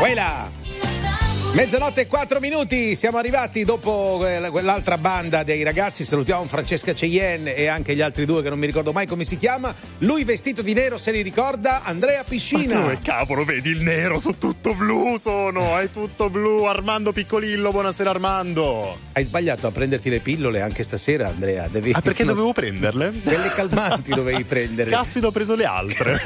Quella! Mezzanotte e 4 minuti, siamo arrivati dopo eh, quell'altra banda dei ragazzi, salutiamo Francesca Cheyenne e anche gli altri due che non mi ricordo mai come si chiama. Lui vestito di nero se li ricorda, Andrea Piscina. Ma dove cavolo vedi il nero su tutto blu sono, è tutto blu, Armando Piccolillo, buonasera Armando. Hai sbagliato a prenderti le pillole anche stasera Andrea, devi... Ah perché dovevo prenderle? Delle calmanti dovevi prendere. Caspita ho preso le altre.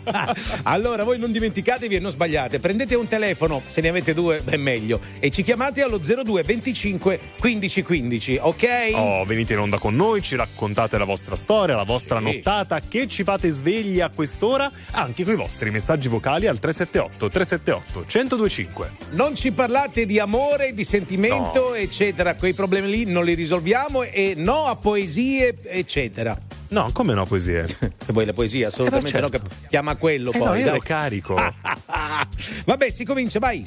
allora voi non dimenticatevi e non sbagliate, prendete un telefono, se ne avete due, beh meglio. E ci chiamate allo 02 25 15 15, ok? Oh, venite in onda con noi, ci raccontate la vostra storia, la vostra sì. nottata, che ci fate svegli a quest'ora, anche con i vostri messaggi vocali al 378 378 1025. Non ci parlate di amore, di sentimento, no. eccetera, quei problemi lì non li risolviamo e no a poesie, eccetera. No, come no poesie? Vuoi la poesia? Assolutamente eh, certo. no, chiama quello eh poi. No, io dai. lo carico. Vabbè, si comincia, vai.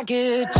I get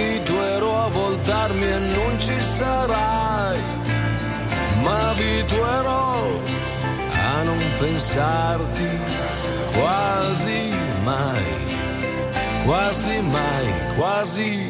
abituerò a voltarmi e non ci sarai, ma abituerò a non pensarti quasi mai, quasi mai, quasi mai.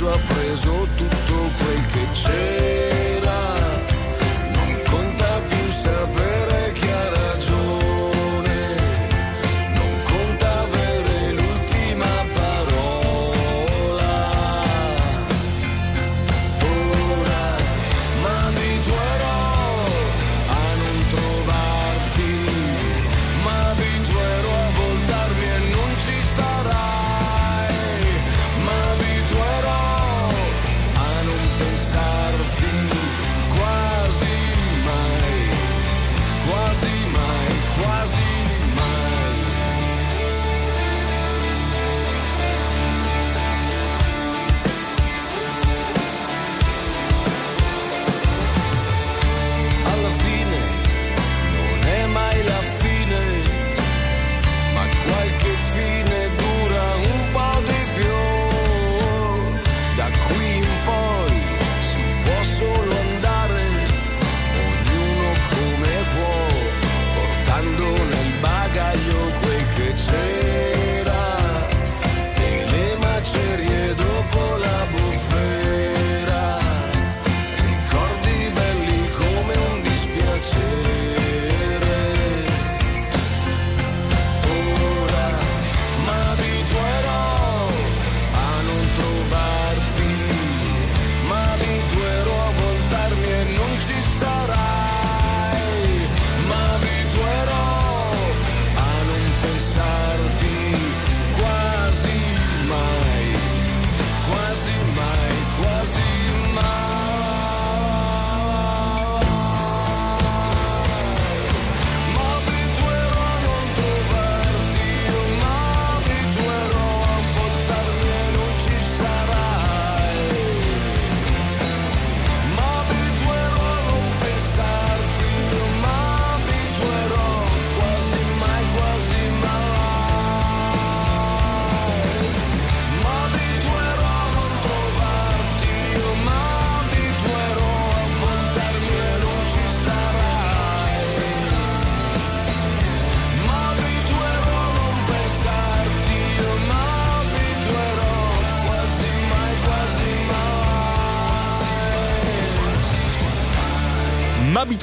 Preso ha preso tutto quel che c'era.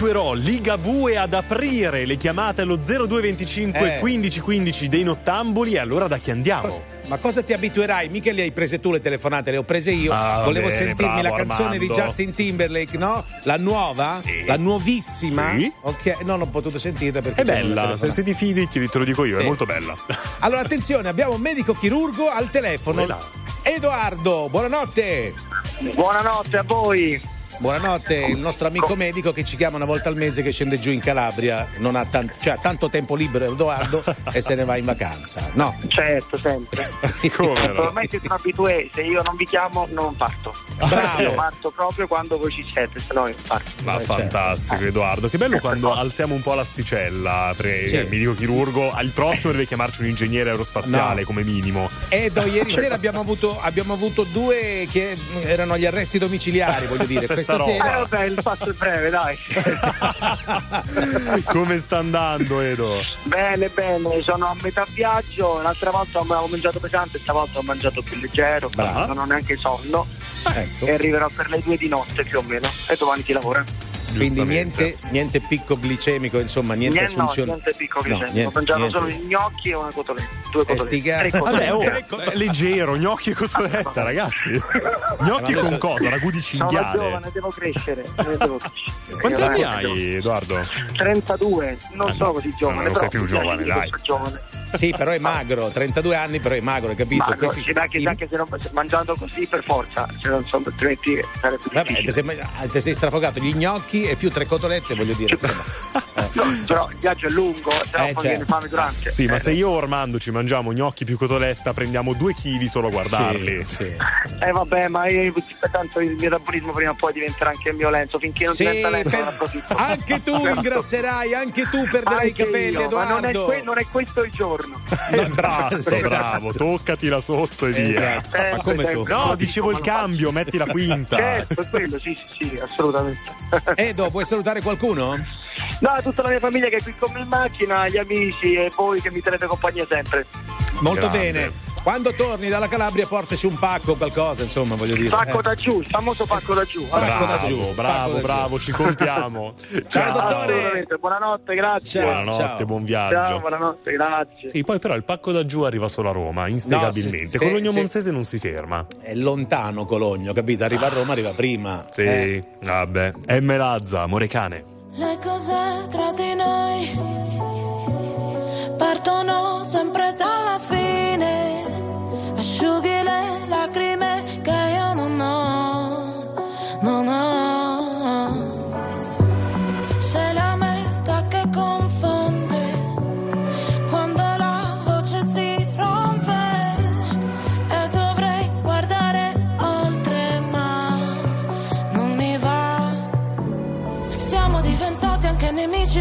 M'abituerò Ligabue ad aprire le chiamate allo 0225 Eh. 15 15 dei nottamboli e allora da chi andiamo? Cosa- ma cosa ti abituerai? Mica le hai prese tu le telefonate, le ho prese io. Ah, Volevo bene, sentirmi bravo, la canzone Armando. di Justin Timberlake, no? La nuova? Sì. La nuovissima? Sì. Ok, non ho potuto sentirla perché È bella, se, se ti fidi ti- te lo dico io, è Sì. molto bella. Allora, attenzione, abbiamo un medico chirurgo al telefono. Edoardo, buonanotte. Buonanotte a voi. Buonanotte, il nostro amico medico che ci chiama una volta al mese che scende giù in Calabria, non ha, tan- cioè, ha tanto tempo libero Edoardo e se ne va in vacanza. No. Certo, sempre. Come no? Ormai siete un abitué, se io non vi chiamo non parto. Bravo. Io parto proprio quando voi ci siete, se no io parto. Ma Eh, certo. fantastico, Edoardo. Che bello quando alziamo un po' l'asticella. Perché Sì. il medico chirurgo al prossimo deve chiamarci un ingegnere aerospaziale No. come minimo. Edo, ieri sera abbiamo avuto, abbiamo avuto due che erano agli arresti domiciliari, voglio dire. Questa roba. Eh sera. vabbè, il fatto è breve, dai. come sta andando, Edo? bene, bene, sono a metà viaggio, l'altra volta avevo mangiato pesante, stavolta ho mangiato più leggero, non ho neanche sonno. Ecco. e arriverò per le due di notte più o meno e domani si lavora. Quindi niente, niente picco glicemico, insomma, niente Niente, no, assunzione. niente piccolo No, glicemico. niente, Ho mangiato niente. solo gnocchi e una cotoletta. Due sti cotolette. Vabbè, oh, cotolette. è leggero, gnocchi e cotoletta, ragazzi. Gnocchi con adesso- cosa? Ragù di Sono cinghiale. giovane, devo crescere. devo crescere. Quanti anni hai, Edoardo? 32, non Ah, sono no. così giovane. Non sei però più giovane, dai. sono giovane. Sì, però è magro, 32 anni, però è magro, hai capito? Ma no, Questi- sì, anche, i- anche se non mangiando così per forza, se non so, altrimenti sarebbe Vabbè, ti difficile. sei, ti sei strafogato gli gnocchi e più tre cotolette, voglio dire. No, però il viaggio è lungo, se no Eh, poi certo. viene fame durante. Sì, ma Eh, se io Ormando ci mangiamo gnocchi più cotoletta, prendiamo due chili solo a guardarli. Sì, sì. Eh vabbè, ma io, tanto il metabolismo prima o poi diventerà anche il mio lento, finché non Sì, diventa lento per- non approfitto. anche tu ingrasserai, anche tu perderai Anche i capelli, io, ma non è, Edoardo. que- non è questo il giorno. Esatto, Esatto. bravo, toccatila sotto e via. Esatto. Eh, Ma come sempre. No, dicevo il cambio, metti la quinta. Certo, è quello, sì, sì, sì, assolutamente. Edo, vuoi salutare qualcuno? No, tutta la mia famiglia che è qui con me in macchina, gli amici e voi che mi tenete compagnia sempre. Molto Grande. bene. Quando torni dalla Calabria portaci un pacco o qualcosa, insomma, voglio dire. Pacco Eh. da giù, il famoso pacco da giù. Pacco Bravo, da giù, pacco bravo, da bravo, giù. ci contiamo. Ciao, dottore. Assolutamente, buonanotte, grazie. Ciao. Buonanotte, buon Ciao, viaggio. buonanotte, grazie. Sì, poi però il pacco da giù arriva solo a Roma, inspiegabilmente. No, se- Cologno se- Monzese non si ferma. È lontano Cologno, capito? Arriva a Roma, arriva prima. Sì, Eh. vabbè. M. Lazza, amore cane. Le cose tra di noi partono sempre dalla fine. Asciughi le lacrime che io non ho, non ho.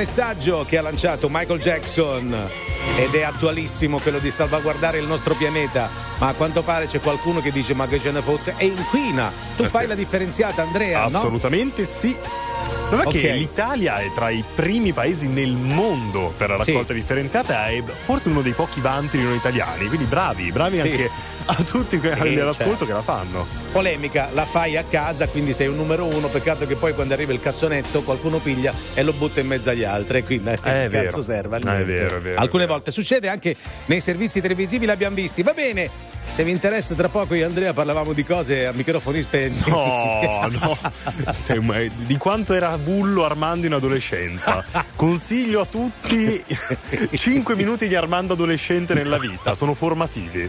messaggio che ha lanciato Michael Jackson ed è attualissimo quello di salvaguardare il nostro pianeta. Ma a quanto pare c'è qualcuno che dice: Ma che ce ne fotte? E inquina. Tu Eh fai sì. la differenziata, Andrea? no? Assolutamente sì. Non è Ok. che l'Italia è tra i primi paesi nel mondo per la Sì. raccolta differenziata e forse uno dei pochi vanti noi italiani, quindi bravi, bravi Sì. anche a tutti quelli Sì, all'ascolto certo. che la fanno. Polemica, la fai a casa, quindi sei un numero uno. Peccato che poi quando arriva il cassonetto qualcuno piglia e lo butta in mezzo agli altri. Quindi eh, È che cazzo serve? a È vero, è vero, Alcune è vero. volte succede anche nei servizi televisivi, l'abbiamo visti. Va bene. Se vi interessa, tra poco io e Andrea parlavamo di cose a microfoni spenti. No, no. Sei Di quanto era bullo Armando in adolescenza. Consiglio a tutti 5 minuti di Armando adolescente nella vita, sono formativi.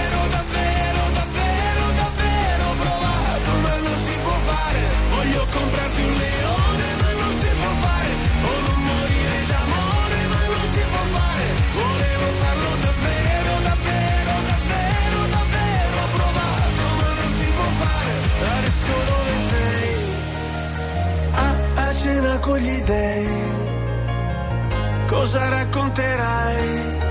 voglio comprarti un leone ma non si può fare, o morire d'amore ma non si può fare, volevo farlo davvero, davvero, davvero, davvero provato, ma non si può fare, adesso dove sei? a cena con gli dei. Cosa racconterai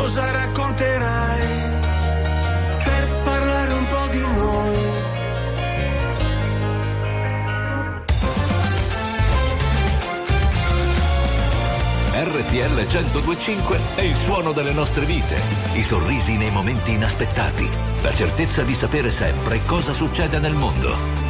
Cosa racconterai? per parlare un po' di noi. RTL 1025 è il suono delle nostre vite, i sorrisi nei momenti inaspettati, la certezza di sapere sempre cosa succede nel mondo.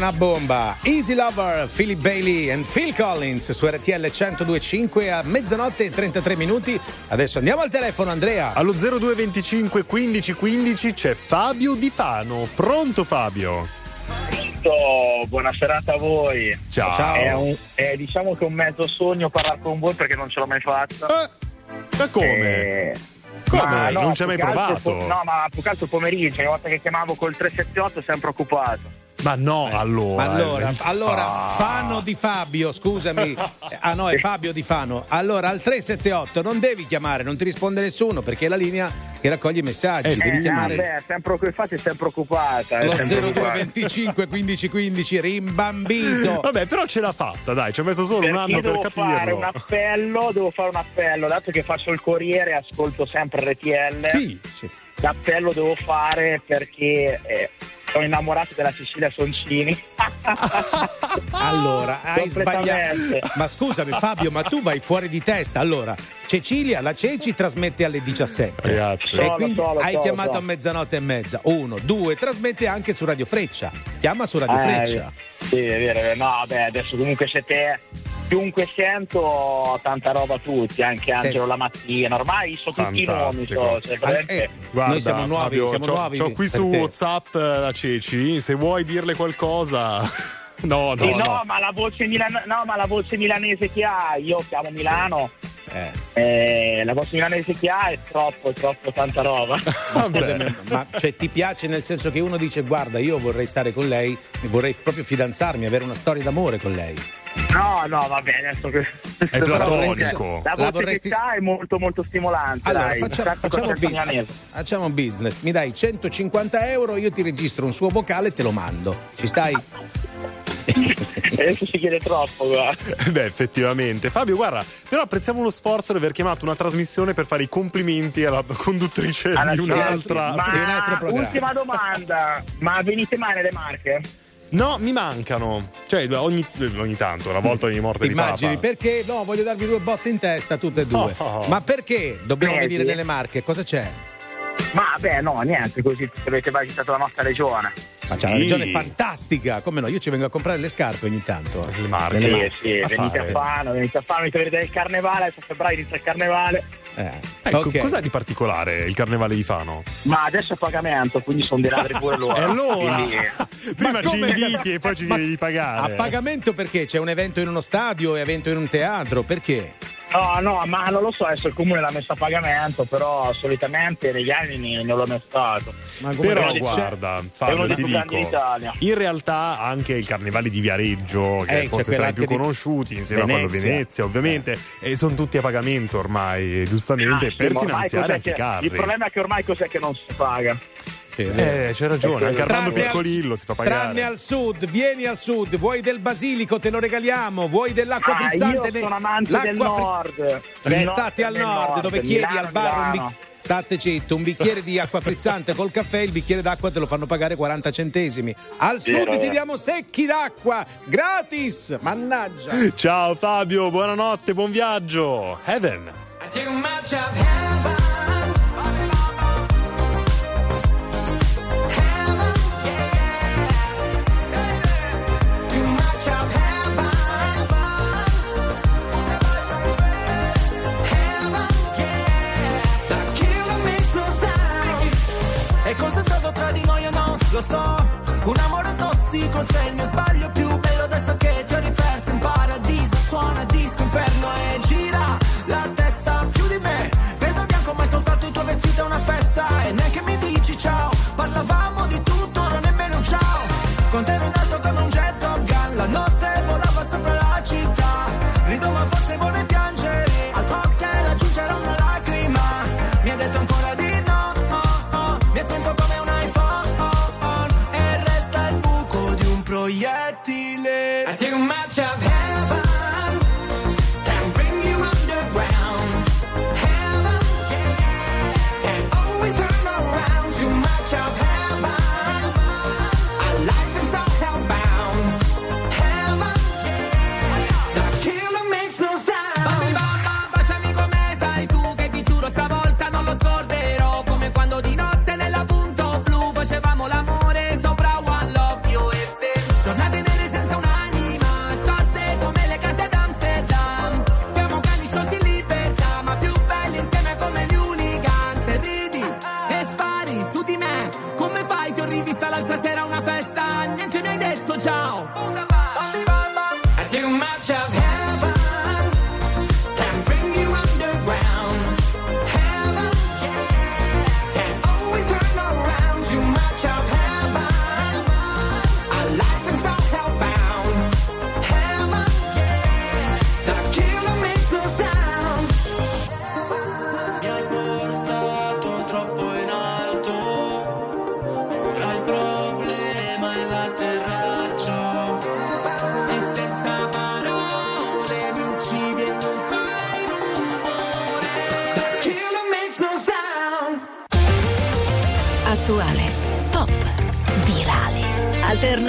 Una bomba. Easy Lover, Philip Bailey e Phil Collins su RTL 1025 a mezzanotte e 33 minuti. Adesso andiamo al telefono, Andrea. Allo 0225 15 15 c'è Fabio Di Fano. Pronto Fabio? Pronto, buona serata a voi. Ciao. Ciao. È un- è, diciamo che è un mezzo sogno parlare con voi perché non ce l'ho mai fatta. Eh, ma come? Eh, Come? ma Non ci hai mai provato? po- no, ma più che altro il pomeriggio, ogni volta che chiamavo col 378 sempre occupato. Ma no, allora. Ma allora, eh, allora ah. Fano di Fabio, scusami. Ah no, è Fabio di Fano. Allora al 378 non devi chiamare, non ti risponde nessuno perché è la linea che raccoglie i messaggi. Eh, devi sì. chiamare Vabbè, sempre, infatti è sempre occupata. è lo sempre occupata. 0225 1515 rimbambito. Vabbè, però ce l'ha fatta, dai, ci ha messo solo un Perché anno io per devo fare capirlo. un appello, devo fare un appello, dato che faccio il corriere e ascolto sempre RTL. Sì. Sì. L'appello devo fare perché eh, sono innamorato della Cecilia Soncini. Allora, hai sbagliato. Ma scusami Fabio, ma tu vai fuori di testa. Allora, Cecilia, la Ceci trasmette alle 17. Ragazzi. E Lo so, quindi lo so, lo hai so, chiamato lo so. a mezzanotte e mezza. Uno, due, trasmette anche su Radio Freccia. Chiama su Radio Eh, Freccia. Sì, è vero, è vero. No, vabbè, adesso comunque siete chiunque sento tanta roba tutti, anche Sì. Angelo la mattina. Ormai so tutti i nomi, so, cioè, veramente- Eh, Guarda, noi siamo nuovi, Fabio, siamo c'ho, nuovi. c'ho qui su. WhatsApp eh, la Ceci, se vuoi dirle qualcosa. No, no, Sì, no, no. ma la voce milan- no, ma la voce milanese che ha, io chiamo Milano, Eh. eh, la voce milanese che ha è troppo, troppo tanta roba. Ma scusami, ma cioè, ti piace nel senso che uno dice guarda io vorrei stare con lei, vorrei proprio fidanzarmi, avere una storia d'amore con lei. No, no, vabbè, adesso che... È platonico. La La vorresti- è molto, molto stimolante, Allora dai. facciamo, facciamo business. facciamo un business, mi dai 150 euro, io ti registro un suo vocale e te lo mando. Ci stai? Adesso si chiede troppo, guarda. Beh, effettivamente. Fabio, guarda, però apprezziamo lo sforzo di aver chiamato una trasmissione per fare i complimenti alla conduttrice Alla di un'altra. Di un altro programma. ultima domanda, ma venite mai nelle Marche? No, mi mancano. Cioè, ogni, ogni tanto, una volta ogni morte di Immagini papa. perché? No, voglio darvi due botte in testa, tutte e due. Oh. Ma perché dobbiamo Eh, venire sì. nelle Marche? Cosa c'è? Ma beh, no, niente, così se avete mai visitato la nostra regione. Ma c'è una regione fantastica, come no? Io ci vengo a comprare le scarpe ogni tanto. Le Marche. Sì, sì, a venite fare. a Fano, venite a Fano, venite a vedere il carnevale, a febbraio inizia il carnevale. Eh, Ecco, ok. cos'ha di particolare il carnevale di Fano? Ma adesso è pagamento, quindi sono dei ladri pure loro. E allora? Quindi- Prima Ma ci inviti e poi ci devi pagare. A pagamento perché? C'è un evento in uno stadio e evento in un teatro? Perché? No, no, ma non lo so, adesso il comune l'ha messo a pagamento, però solitamente negli anni non l'ho mai stato. Ma Però guarda, è uno Fabio, dei ti più grandi dico, in realtà anche il carnevale di Viareggio, che Eh, è forse tra i più conosciuti, insieme a quello di Venezia. Venezia, ovviamente, e sono tutti a pagamento ormai, giustamente, Ah, sì, per finanziare anche i carri. Il problema è che ormai cos'è che non si paga? Vero. Eh, c'è ragione, anche Armando Tranne al- Piccolillo si fa pagare. Tranne al sud, vieni al sud, vuoi del basilico, te lo regaliamo, vuoi dell'acqua Ah, frizzante? io sono amante l'acqua del fri- nord. Se Il state al nord, dove chiedi al bar un. State zitto, un bicchiere di acqua frizzante col caffè, il bicchiere d'acqua te lo fanno pagare 40 centesimi. Al sud Vero, ti diamo secchi d'acqua, gratis! Mannaggia! Ciao Fabio, buonanotte, buon viaggio. Heaven. E Un amore tossico se il mio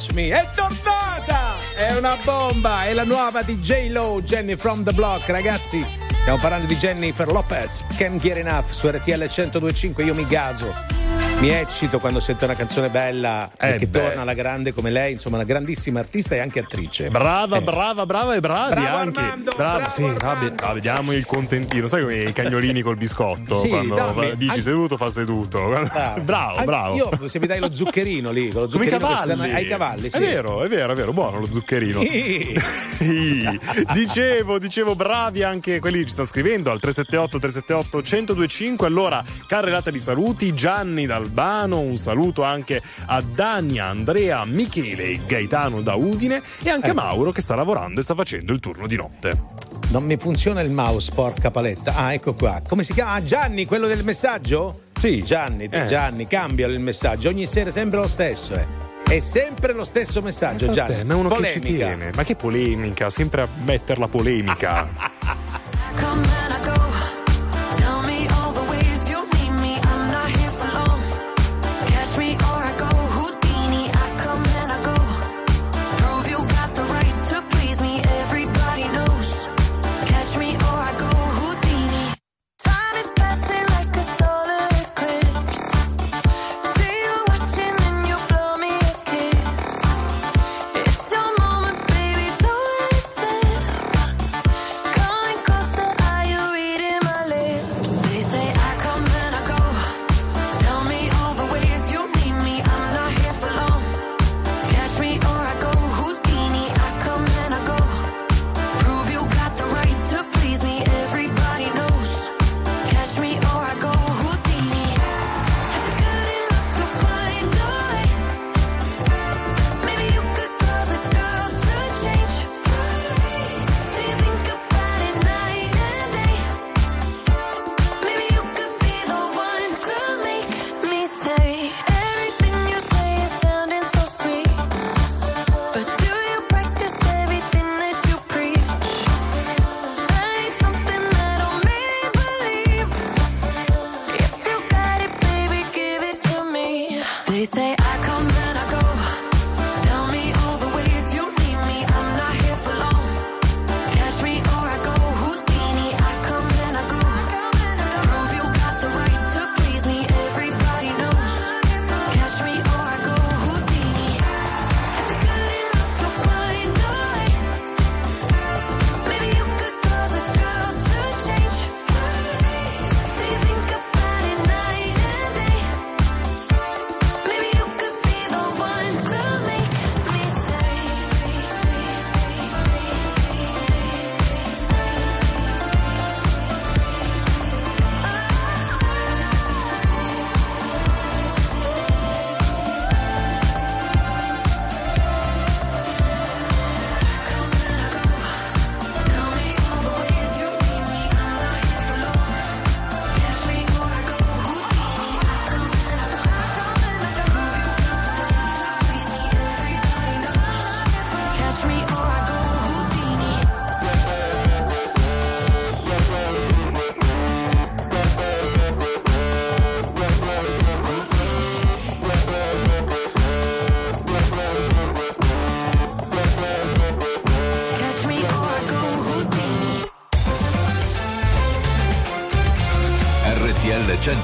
Touch Me è tornata! È una bomba! È la nuova di J-Lo, Jenny from the Block, ragazzi. Stiamo parlando di Jennifer Lopez, Can't Get Enough su RTL 1025, io mi gaso mi eccito quando sento una canzone bella eh che beh. torna alla grande come lei, insomma, una grandissima artista e anche attrice. Brava, eh. brava, brava e bravi bravo anche. Armando, bravo, bravo sì, ah, Armando. Ah, vediamo il contentino, sai come i cagnolini col biscotto sì, quando dammi. dici anche... seduto fa seduto. Bravo, bravo. bravo. Io se mi dai lo zuccherino lì, con lo zuccherino ai cavalli. Sì. È vero, è vero, è vero, buono lo zuccherino. Sì dicevo, dicevo, bravi anche quelli che ci stanno scrivendo al 378-378-1025. Allora, carrellata di saluti, Gianni d'Albano, un saluto anche a Dania, Andrea, Michele Gaetano da Udine e anche a Mauro che sta lavorando e sta facendo il turno di notte. Non mi funziona il mouse, porca paletta. Ah, ecco qua. Come si chiama? Ah, Gianni, quello del messaggio? Sì. Gianni, eh. Gianni, cambia il messaggio. Ogni sera sempre lo stesso, eh. È sempre lo stesso messaggio, eh, ma Gianni. Ma uno polemica. che ci tiene. Ma che polemica, sempre a metterla polemica.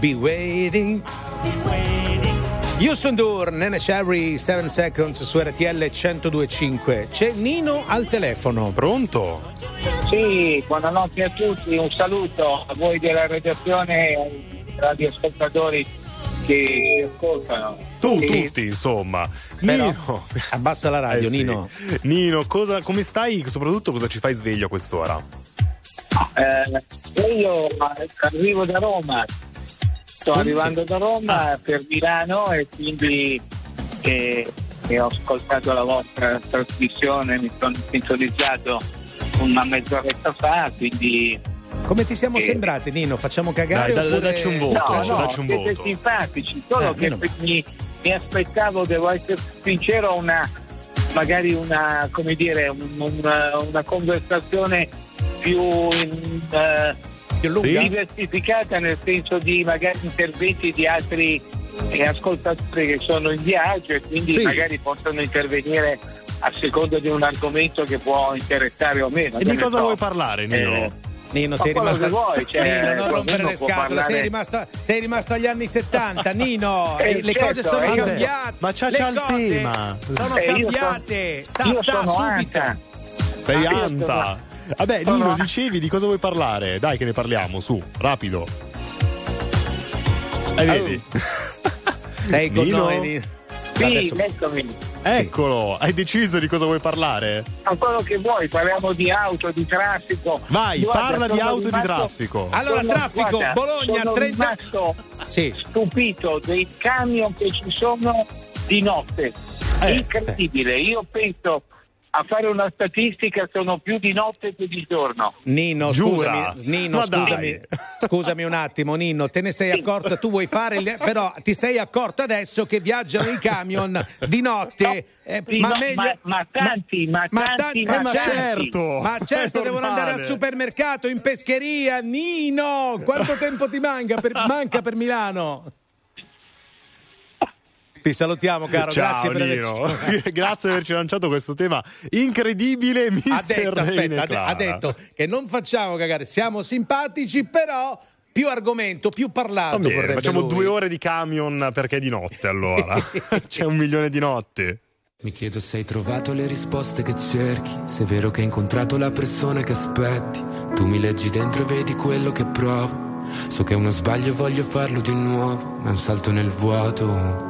Be waiting. be waiting. Yusundur, Nene Sherry, 7 Seconds su RTL 1025. C'è Nino al telefono. Pronto? Sì, buonanotte a tutti, un saluto a voi della redazione e ai radioascoltatori che ci ascoltano. Tu, Sì. tutti, insomma. Però, Nino. abbassa la radio, Eh sì. Nino. Nino, cosa- come stai? Soprattutto cosa ci fai sveglio a quest'ora? Eh, io arrivo da Roma, sto arrivando da Roma Ah. per Milano e quindi eh, e ho ascoltato la vostra trasmissione, mi sono sintonizzato una mezz'oretta fa, quindi Come ti siamo Eh. sembrati, Nino? Facciamo cagare? Dai, oppure- dacci un voto. no, dacci- no, dacci un siete voto. simpatici, solo Eh, che mi, mi aspettavo, devo essere sincero, una magari una come dire un- una, una conversazione più, in, eh, Più lunga? diversificata nel senso di magari interventi di altri eh, ascoltatori che sono in viaggio e quindi Sì. magari possono intervenire a seconda di un argomento che può interessare o meno. E di cosa so. vuoi parlare, Nino? Eh, Nino, sei rimasto, vuoi, cioè, Nino, non rompere le scatole, sei rimasto, sei rimasto agli anni 70, Nino, Eh, le certo, cose sono eh, io- cambiate. Ma le c'ha il tema. Sono Eh, io cambiate. sono- Ta- io ta, sono subito. Anta. Sei Ah, io Anta. Vabbè, sono- Nino, dicevi di cosa vuoi parlare? Dai, che ne parliamo, su, rapido. E vedi? Sei con Nino? noi, Nino. Sì, Adesso- eccomi. Eccolo, hai deciso di cosa vuoi parlare? Ma quello che vuoi, parliamo di auto, di traffico. Vai, Guarda, parla di sono auto e di rimasto- traffico. Allora, sono- traffico, guarda, Bologna, sono 30 rimasto Sì. stupito dei camion che ci sono di notte. Eh, Incredibile, io penso a fare una statistica sono più di notte che di giorno. Nino, Giura? scusami, Nino, Ma scusami, scusami un attimo, Nino, te ne sei accorto, tu vuoi fare, il- però ti sei accorto adesso che viaggiano i camion di notte. eh, Sì, ma, no, meglio, ma- ma tanti, ma tanti, tan- ma eh, certo. ma certo devono andare al supermercato, in pescheria. Nino, quanto tempo ti manca per, manca per Milano? Ti salutiamo, caro. Ciao grazie per Nino, averci. grazie per averci lanciato questo tema incredibile. ha Mister detto, Reine aspetta, ha, de- ha detto che non facciamo cagare, siamo simpatici, però più argomento, più parlato. Bene, facciamo lui. due ore di camion perché è di notte allora. C'è un milione di notte. Mi chiedo se hai trovato le risposte che cerchi, se è vero che hai incontrato la persona che aspetti. Tu mi leggi dentro e vedi quello che provo. So che è uno sbaglio e voglio farlo di nuovo, ma è un salto nel vuoto.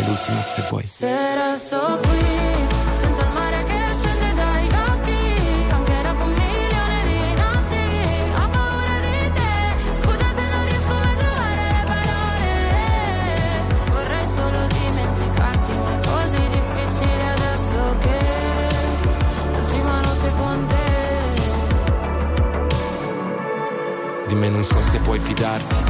è l'ultima se vuoi. Se resto qui, sento il mare che scende dai occhi, anche dopo un milione di notti, ho paura di te, scusa se non riesco mai a trovare le parole, vorrei solo dimenticarti, ma è così difficile adesso che l'ultima notte con te. Di me non so se puoi fidarti.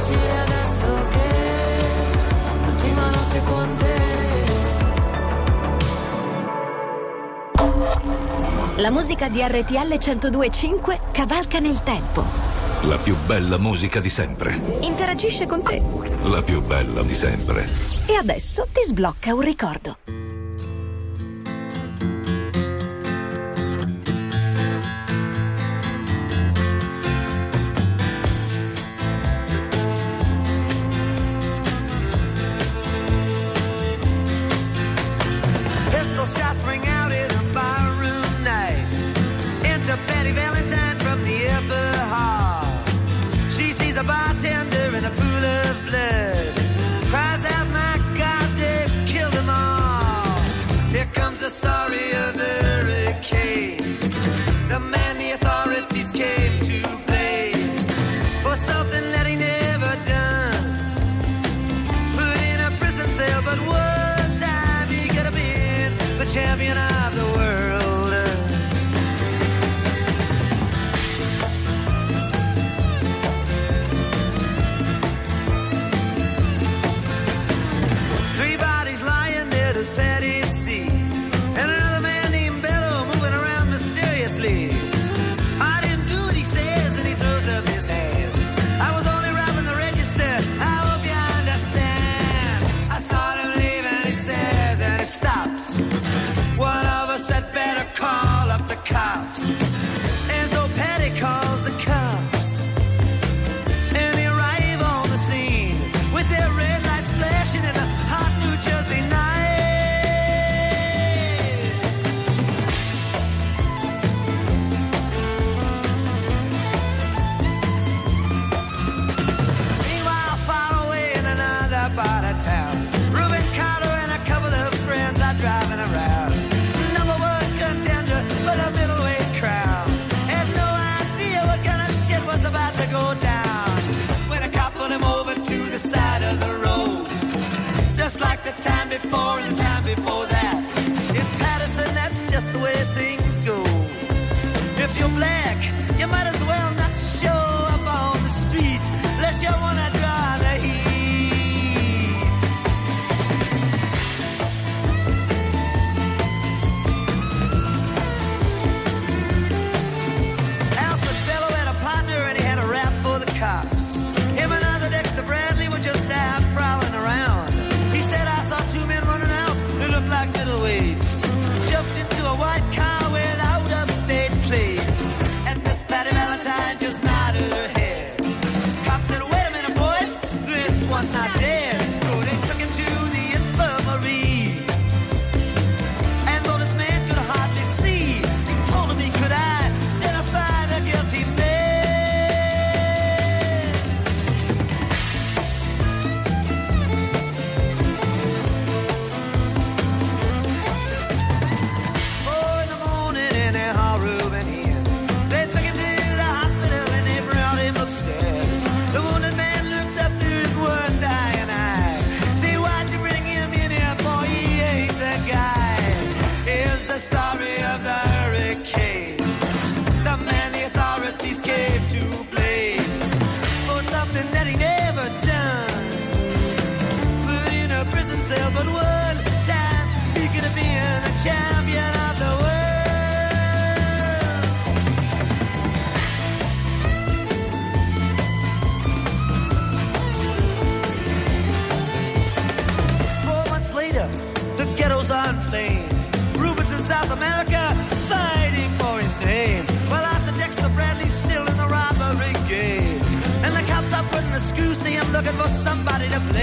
difficile adesso che l'ultima notte con te. La musica di RTL 1025 cavalca nel tempo. La più bella musica di sempre. Interagisce con te. La più bella di sempre. E adesso ti sblocca un ricordo.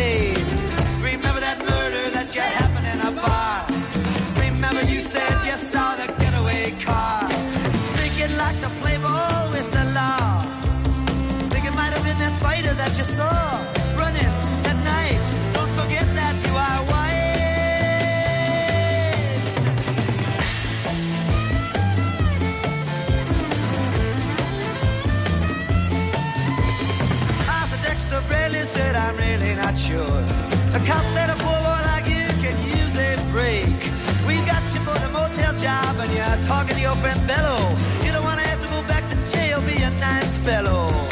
Hey! Talking to your friend Bello. You don't want to have to go back to jail, be a nice fellow.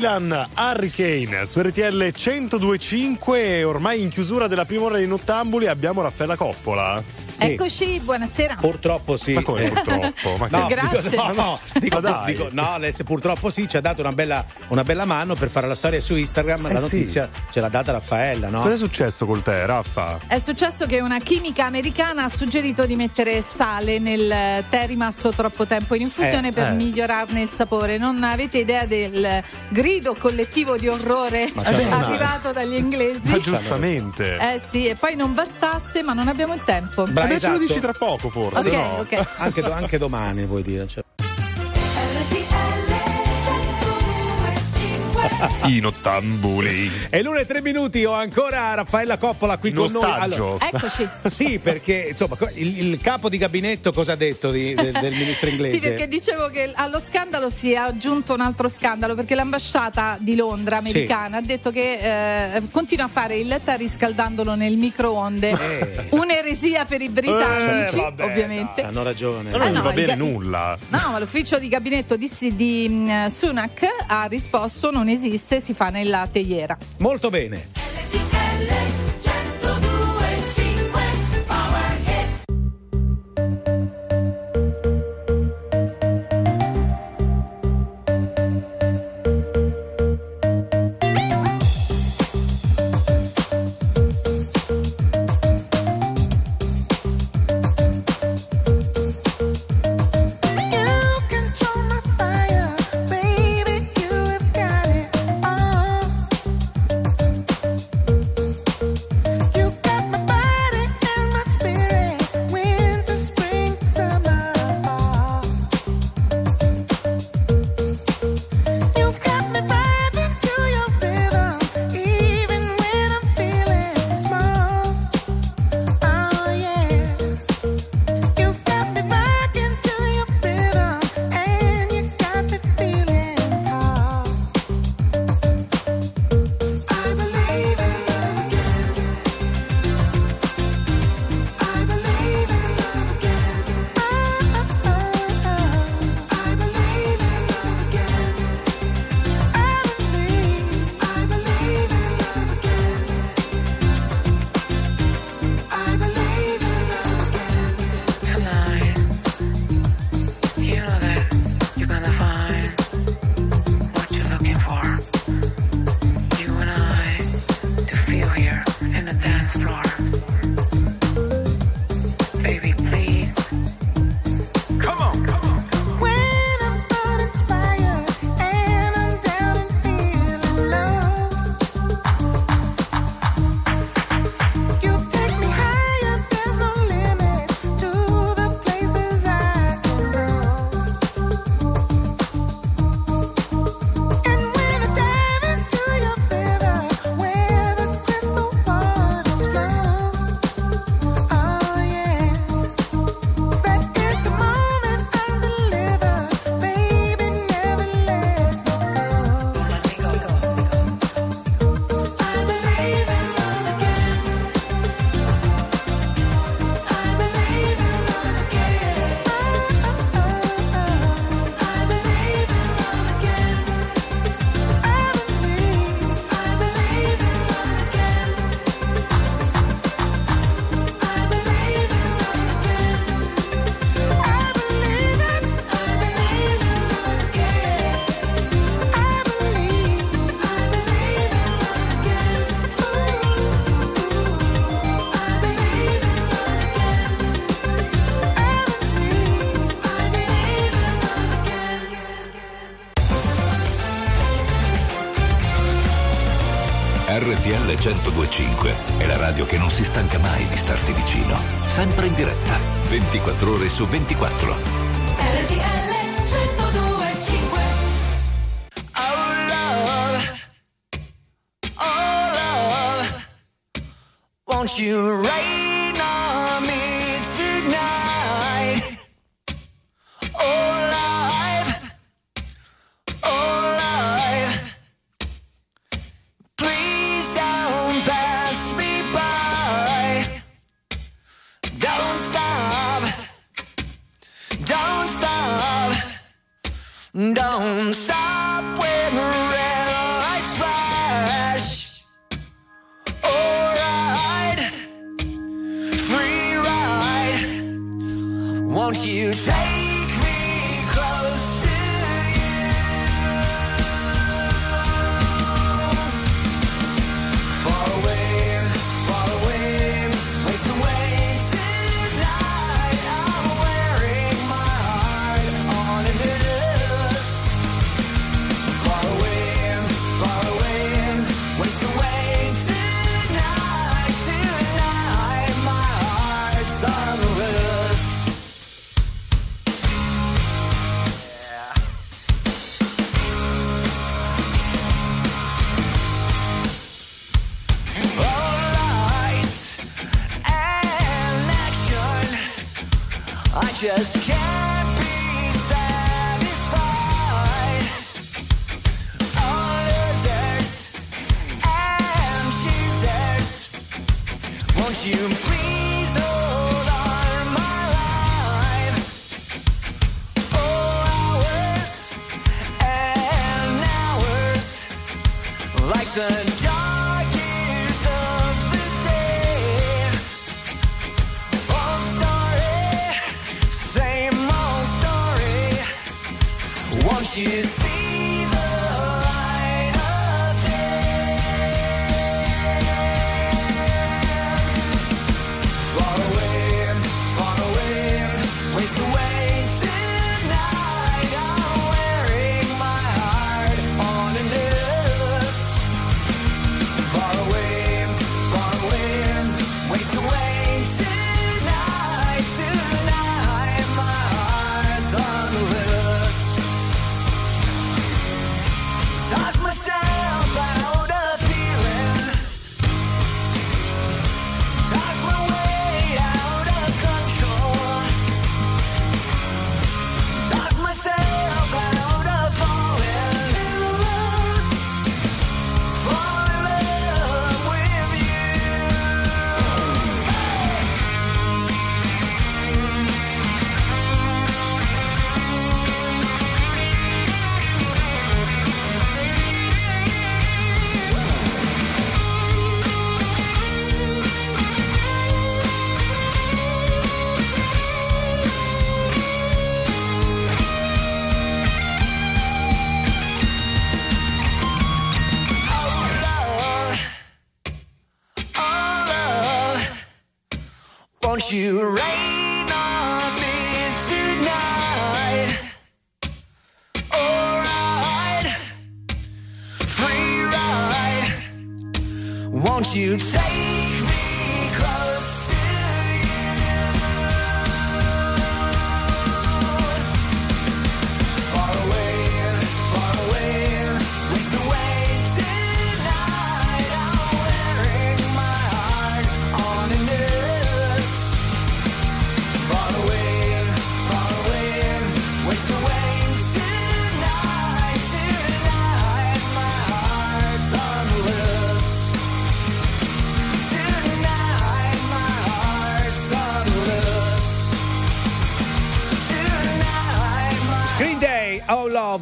Dylan, Hurricane, su RTL 1025 e ormai in chiusura della prima ora di Nottambuli abbiamo Raffaella Coppola. Eccoci, buonasera. Purtroppo sì. Ma come Eh, purtroppo? Ma No, Grazie. dico- no, no, dico, Ma dai. dico- no, senso, purtroppo sì, ci ha dato una bella, una bella mano per fare la storia su Instagram. Eh la sì. notizia ce l'ha data Raffaella, no? Cosa è successo col te, Raffa? È successo che una chimica americana ha suggerito di mettere sale nel tè rimasto troppo tempo in infusione Eh, per eh. migliorarne il sapore. Non avete idea del grido collettivo di orrore c'hanno una- arrivato dagli inglesi? Ma giustamente. Eh sì, e poi non bastasse, ma non abbiamo il tempo. Bra- Vabbè, ce lo esatto. dici tra poco forse. Ok, no? ok. Anche, anche domani vuoi dire. cioè. I nottambuli. E l'una e tre minuti ho ancora Raffaella Coppola qui con noi. Nostaggio. Eccoci. sì, perché insomma il, il capo di gabinetto cosa ha detto di- del, del ministro inglese? Sì, perché dicevo che allo scandalo si è aggiunto un altro scandalo perché l'ambasciata di Londra americana ha detto che eh, continua a fare il tè riscaldandolo nel microonde. Eh. Un'eresia per i britannici, Eh, vabbè, ovviamente. Hanno ragione. Ma non Eh no, va bene ga- nulla. No, ma l'ufficio di gabinetto di, di, mm, Sunak ha risposto non esiste, si fa nella teiera. Molto bene. 1025 è la radio che non si stanca mai di starti vicino. Sempre in diretta, 24 ore su 24. RTL 1025 Oh love, oh love, won't you write?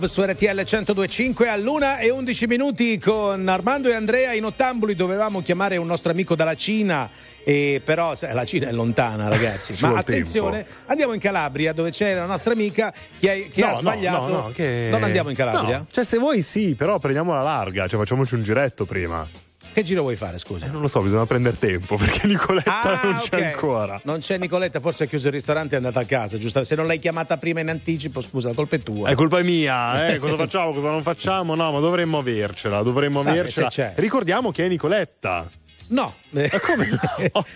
su RTL 1025 all'una e 11 minuti con Armando e Andrea in Ottambuli dovevamo chiamare un nostro amico dalla Cina e però la Cina è lontana, ragazzi. Ma attenzione, tempo. andiamo in Calabria dove c'è la nostra amica che, è, che no, ha sbagliato. No, no, che... Non andiamo in Calabria? cioè, se vuoi sì, però prendiamo la larga, cioè facciamoci un giretto prima. Che giro vuoi fare, scusa? Eh, non lo so, bisogna prendere tempo perché Nicoletta Ah, non c'è ancora. Non c'è Nicoletta, forse ha chiuso il ristorante e è andata a casa, giusto? Se non l'hai chiamata prima in anticipo, scusa, la colpa è tua. È colpa mia, eh? cosa facciamo, cosa non facciamo? No, ma dovremmo avercela, dovremmo Vabbè, avercela. Ricordiamo che è Nicoletta. No,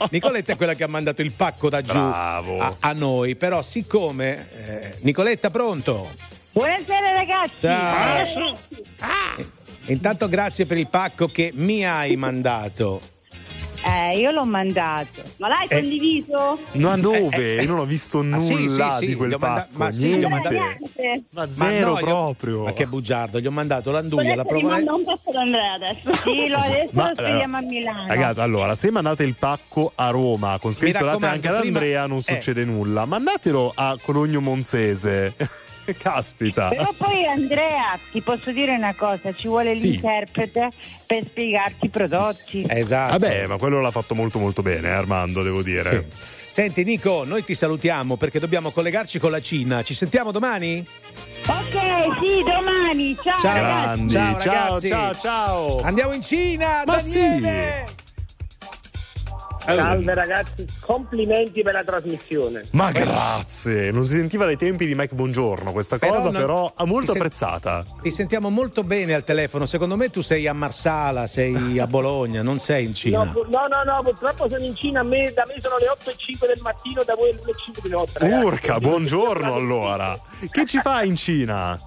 Nicoletta è quella che ha mandato il pacco da giù Bravo. a, a noi, però siccome eh, Nicoletta pronto? Buonasera ragazzi. Ciao. Intanto grazie per il pacco che mi hai mandato. Eh, io l'ho mandato. Ma l'hai Eh. condiviso? Ma dove? Io non ho visto Ah, sì, nulla sì, sì, di quel manda- pacco. ma sì, gli ho mandato- Ma Ma zero no, gli ho- proprio. Ma che bugiardo, gli ho mandato l'anduia, la prova. mando un pezzo d'Andrea adesso. Sì, lo, adesso Ma, lo scriviamo a Milano. Ragazzi, allora, se mandate il pacco a Roma con scritto date anche ad prima- Andrea, non eh. succede nulla. Mandatelo a Cologno Monzese. Caspita. Però poi Andrea, ti posso dire una cosa, ci vuole Sì. l'interprete per spiegarti i prodotti. Esatto. Vabbè, ma quello l'ha fatto molto molto bene, eh, Armando, devo dire. Senti Nico, noi ti salutiamo perché dobbiamo collegarci con la Cina. Ci sentiamo domani? Ok, sì, domani. Ciao, Ciao, Grandi, ciao, ciao, ragazzi. ciao, ciao. Andiamo in Cina, Ma Daniele! Salve ragazzi, complimenti per la trasmissione. Ma grazie, non si sentiva dai tempi di Mike Buongiorno questa Però cosa, non- però ha molto ti sen- apprezzata. Ti sentiamo molto bene al telefono. Secondo me tu sei a Marsala, sei a Bologna, non sei in No, Cina. pu- no, no, no, purtroppo sono in Cina, a me- da me sono le 8 e 5 del mattino, da voi le 1 e 5 di notte. ragazzi. Urca, buongiorno allora. Che ci fai in Cina?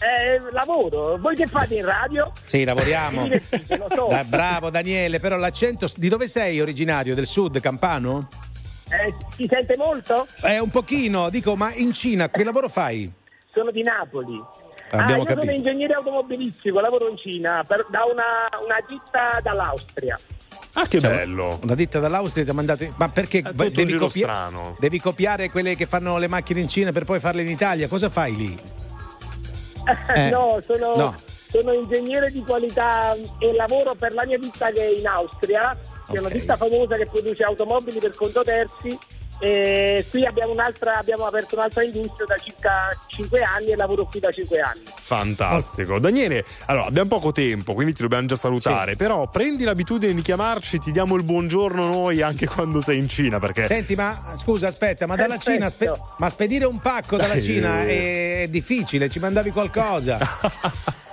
Eh, lavoro, voi che fate in radio? Sì, lavoriamo. So. Dai, bravo Daniele, però l'accento di dove sei originario? Del sud, Campano? Eh, si sente molto? Eh, un pochino, dico, ma in Cina che lavoro fai? Sono di Napoli. Abbiamo ah, io capito. sono ingegnere automobilistico, lavoro in Cina per- da una, una ditta dall'Austria. Ah, che bello. Una ditta dall'Austria ti ha mandato. Ma perché un devi, strano. devi copiare quelle che fanno le macchine in Cina per poi farle in Italia? Cosa fai lì? Eh, no, sono, no. sono ingegnere di qualità e lavoro per la mia ditta che è in Austria, che è una ditta famosa che produce automobili per conto terzi. E qui abbiamo, un'altra, abbiamo aperto un'altra industria da circa 5 anni e lavoro qui da 5 anni. Fantastico. Daniele, allora abbiamo poco tempo, quindi ti dobbiamo già salutare, però prendi l'abitudine di chiamarci, ti diamo il buongiorno noi anche quando sei in Cina, perché Senti, ma scusa, aspetta, ma dalla Perfetto. Cina, spe- ma spedire un pacco dalla Dai. Cina è, è difficile, ci mandavi qualcosa.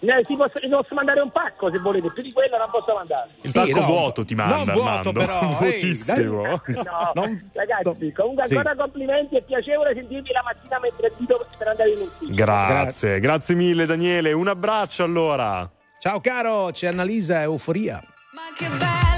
Si posso, posso mandare un pacco se volete, più di quello non posso mandare. il Sì, pacco no, vuoto ti manda, non vuoto, però, ehi. No, Non- ragazzi, comunque Sì. ancora complimenti, è piacevole sentirvi la mattina mentre guido per andare in ufficio. Grazie, grazie mille Daniele, un abbraccio allora. Ciao caro, c'è Annalisa Euforia. Ma che bella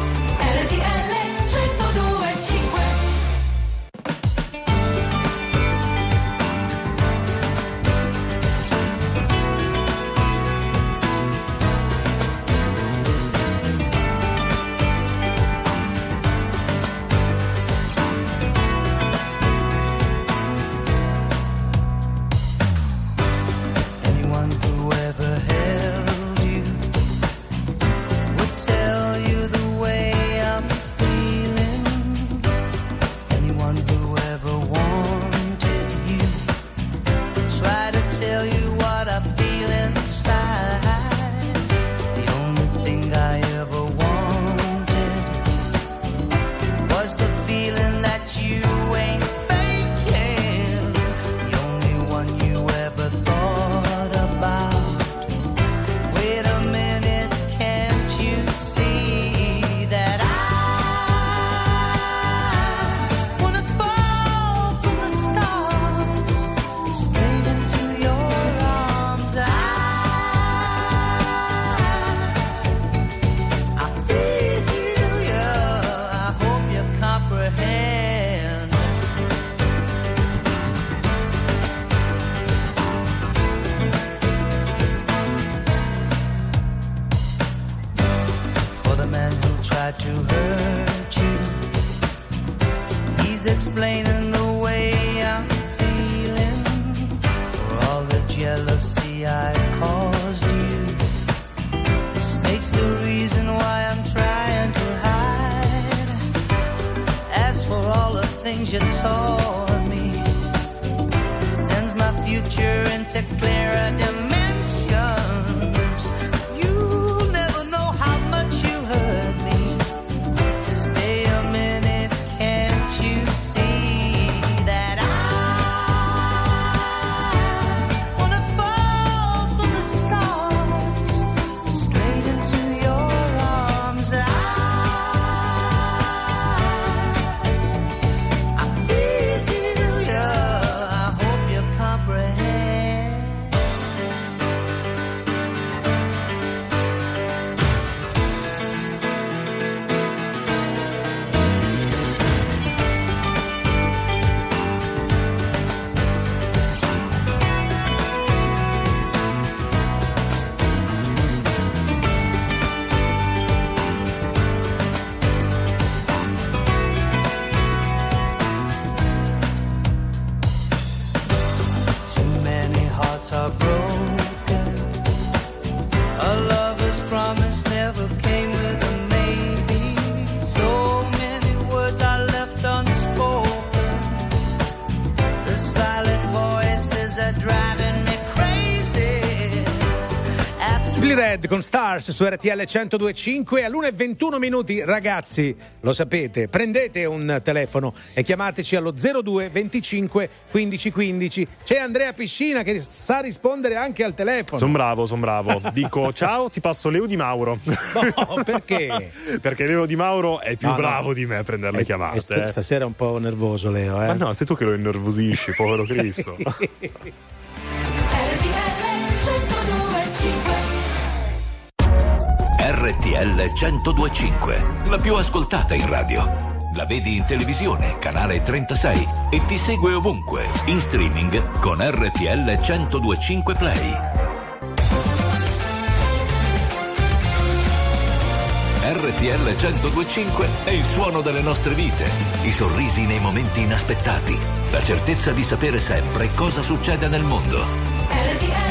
Red con Stars su RTL 1025 all'1.21 minuti ragazzi lo sapete prendete un telefono e chiamateci allo 02 25 15 15 c'è Andrea Piscina che sa rispondere anche al telefono Sono bravo, sono bravo. Dico ciao, ti passo Leo Di Mauro. No, perché? Perché Leo Di Mauro è più No, no. bravo di me a prendere le Eh, chiamate. eh, st- stasera è un po' nervoso Leo eh? Ma no, sei tu che lo innervosisci, povero Cristo. RTL 1025, la più ascoltata in radio. La vedi in televisione, canale 36 e ti segue ovunque, in streaming con RTL 1025 Play. RTL 1025 è il suono delle nostre vite, i sorrisi nei momenti inaspettati, la certezza di sapere sempre cosa succede nel mondo. RTL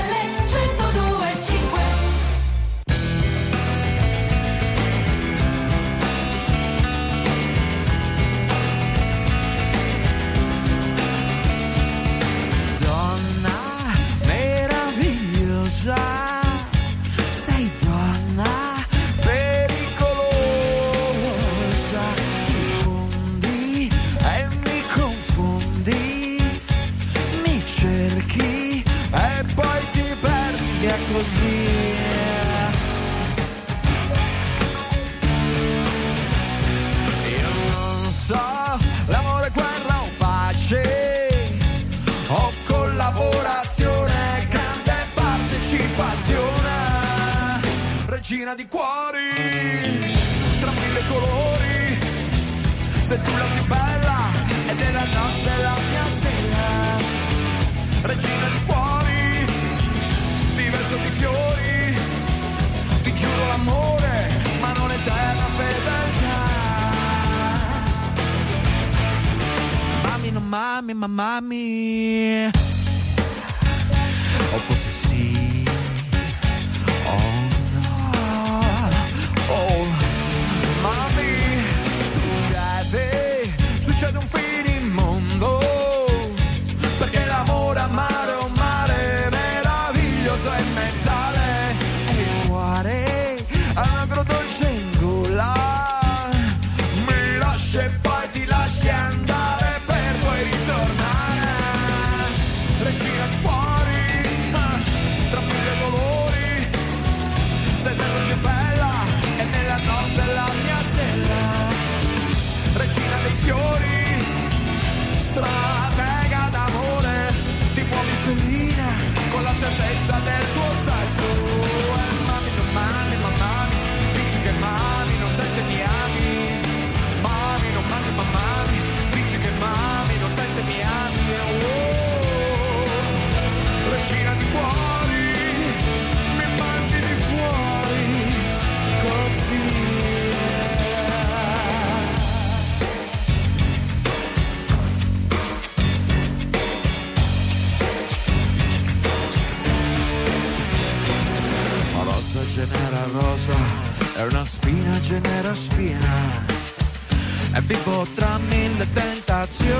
tentazioni, e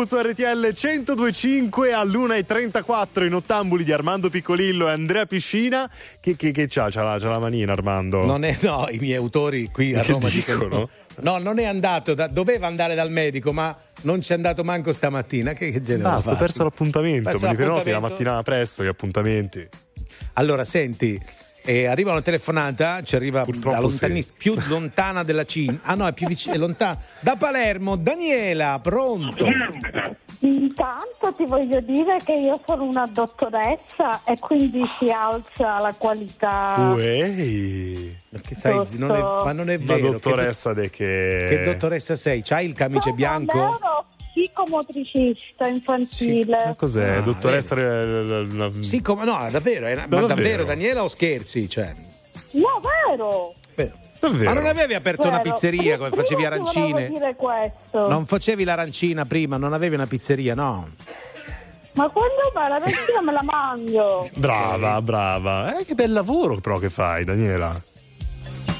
Peluso, RTL 1025 all'1.34 in ottambuli di Armando Piccolillo e Andrea Piscina. Che, che, che c'ha? C'ha la, c'ha la manina Armando? Non è, no, i miei autori qui a Che Roma dicono? dicono. No, non è andato, da- doveva andare dal medico, ma non c'è andato manco stamattina. Che, che genere Basta, ho perso l'appuntamento. Perso Me li prenoti la mattina presto, gli appuntamenti. Allora, senti, eh, arriva una telefonata, ci arriva da lontanis- più lontana della Cina. Ah no, è più vicina, è lontana. Da Palermo, Daniela, pronto? Intanto ti voglio dire che io sono una dottoressa e quindi si alza la qualità. Uè. Che sai, non è- ma non è Ma vero. dottoressa de che... Che, che dottoressa sei? C'hai il camice bianco? Psicomotricista infantile. Ma cos'è? Ah, dottoressa... eh, la- Sì, come, no, davvero, è una- No, ma davvero? davvero Daniela o scherzi? Cioè, No, vero. Davvero? ma non avevi aperto una Vero. pizzeria come Prima facevi arancine? dire questo. Non facevi l'arancina prima, non avevi una pizzeria, no? Ma quando va la vecchia me la mangio. Brava, brava. Eh, che bel lavoro però che fai, Daniela.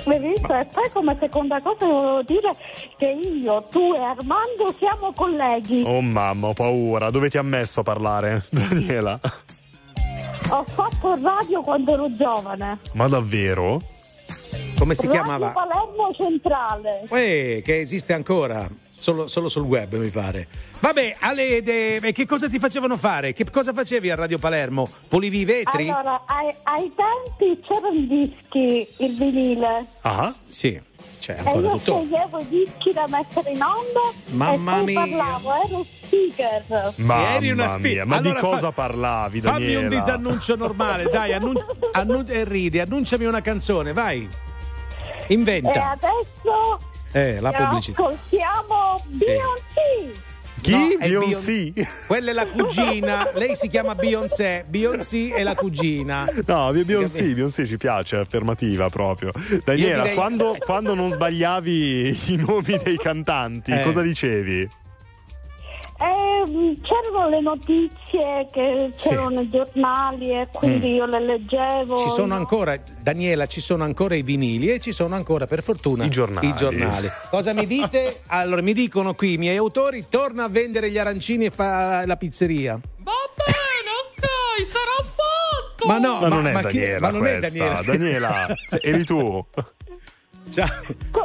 Hai visto? E poi come seconda cosa volevo dire che io, tu e Armando siamo colleghi. Oh mamma, ho paura. Dove ti ha messo a parlare, Daniela? Ho fatto radio quando ero giovane. Ma davvero? Come si radio chiamava? Palermo Centrale. Eh, che esiste ancora. Solo, solo sul web, mi pare. Vabbè, Ale, de- e che cosa ti facevano fare? Che cosa facevi a Radio Palermo? Pulivi i vetri? Allora, ai, ai tempi c'erano i dischi, il vinile. Ah? Sì. Cioè, E io tutto. sceglievo i dischi da mettere in onda Mamma e poi mia. parlavo, ero speaker. Mamma eri una mia, ma Allora di cosa fa- parlavi, Fammi Daniela? un disannuncio normale, dai, annun- annun- e ridi, annunciami una canzone, vai. E Inventa. adesso Eh, la pubblicità. ascoltiamo Beyoncé. Chi? No, Beyoncé? Quella è la cugina, lei si chiama Beyoncé, Beyoncé è la cugina. No, Beyoncé, Beyoncé ci piace, è affermativa proprio. Daniela, direi- quando, quando non sbagliavi i nomi dei cantanti, Eh. cosa dicevi? Ehm, c'erano le notizie che c'erano nei giornali e quindi Mm. io le leggevo. Ci sono ancora, Daniela, ci sono ancora i vinili e ci sono ancora, per fortuna, I giornali. i giornali. Cosa mi dite? Allora, mi dicono qui i miei autori, torna a vendere gli arancini e fa la pizzeria. Ok, sarà fatto. Ma no, ma, non è ma chi- Daniela ma non è questa. Daniela. Daniela, eri tu. Ciao,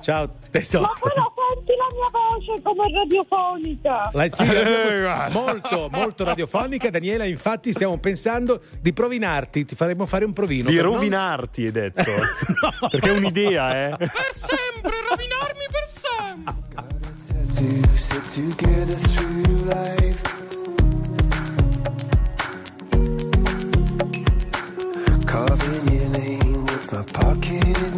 ciao tesoro. Ma però senti la mia voce come radiofonica. La- sì, Eh, guarda. molto, molto radiofonica, Daniela. Infatti, stiamo pensando di provinarti. Ti faremo fare un provino. Di per non- rovinarti, hai detto. Perché è un'idea, eh. Per sempre, rovinarmi per sempre. Carving your name with my pocket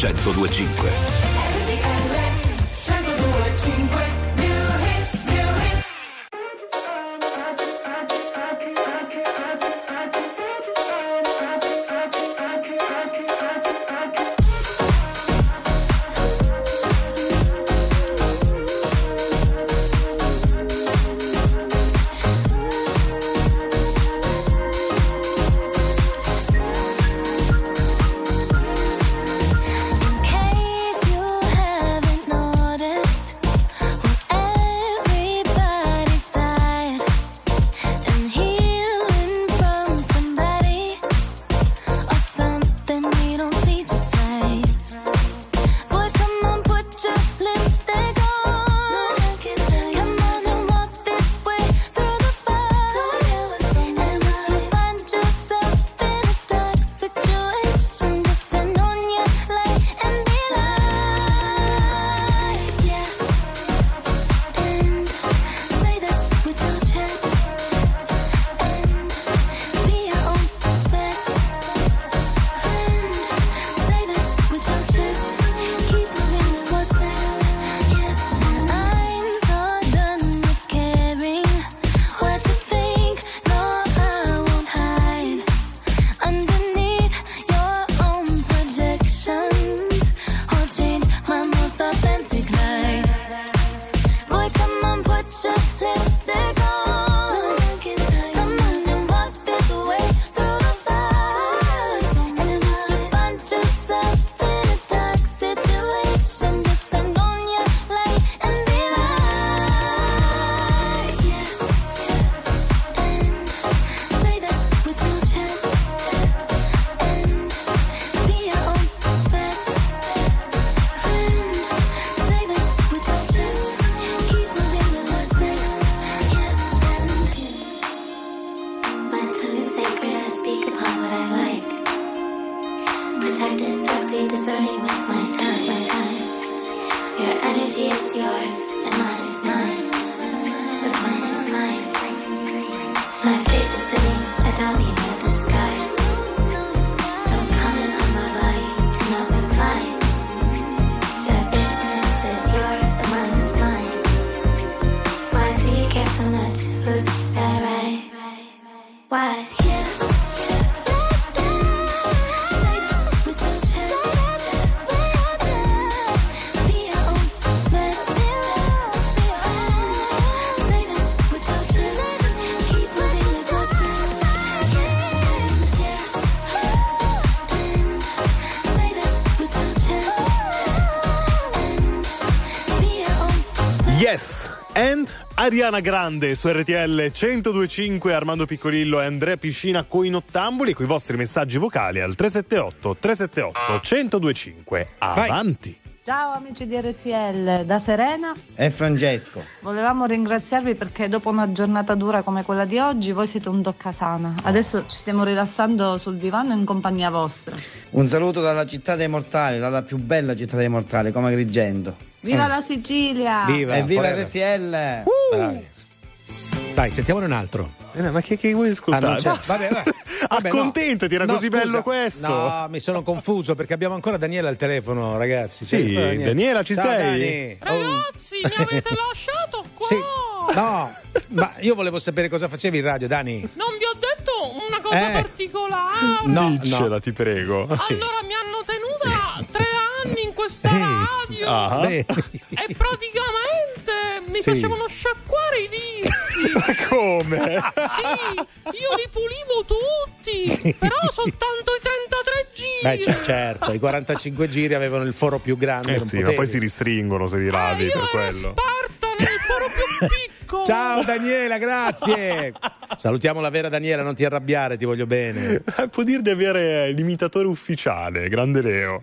1025. Ariana Grande su RTL 1025, Armando Piccolillo e Andrea Piscina coi nottambuli con i vostri messaggi vocali al 378 378 1025. Avanti! Ciao amici di RTL, da Serena E Francesco. volevamo ringraziarvi perché dopo una giornata dura come quella di oggi voi siete un toccasana. Adesso ci stiamo rilassando sul divano in compagnia vostra. Un saluto dalla città dei mortali, dalla più bella città dei mortali, come Agrigento. Viva Eh. la Sicilia! E viva forever. RTL! Bravi. Dai, sentiamone un altro. ma che, che vuoi ascoltare? Ah, Basta. Vabbè, vabbè. Vabbè, no. Accontentati, era No, così scusa. bello questo. No, mi sono confuso perché abbiamo ancora Daniela al telefono, ragazzi. Sì, C'è ancora Daniela, ci Ciao, sei? Dani. Oh, Ragazzi, mi avete lasciato qua. sì. No, ma io volevo sapere cosa facevi in radio, Dani. Non vi ho detto una cosa Eh. particolare. No, Diccela, no. ti prego. Allora mi tenuta tre questa radio Ah. E praticamente mi Sì. facevano sciacquare i dischi. Ma come? Sì, io li pulivo tutti, però soltanto i 33 giri. Beh, c- certo, i 45 giri avevano il foro più grande. Eh sì, ma poi si ristringono se li lavi io per quello. Sparta nel foro più piccolo. Ciao Daniela, grazie. Salutiamo la vera Daniela, non ti arrabbiare, ti voglio bene. Eh, Può dire di avere l'imitatore ufficiale, grande Leo.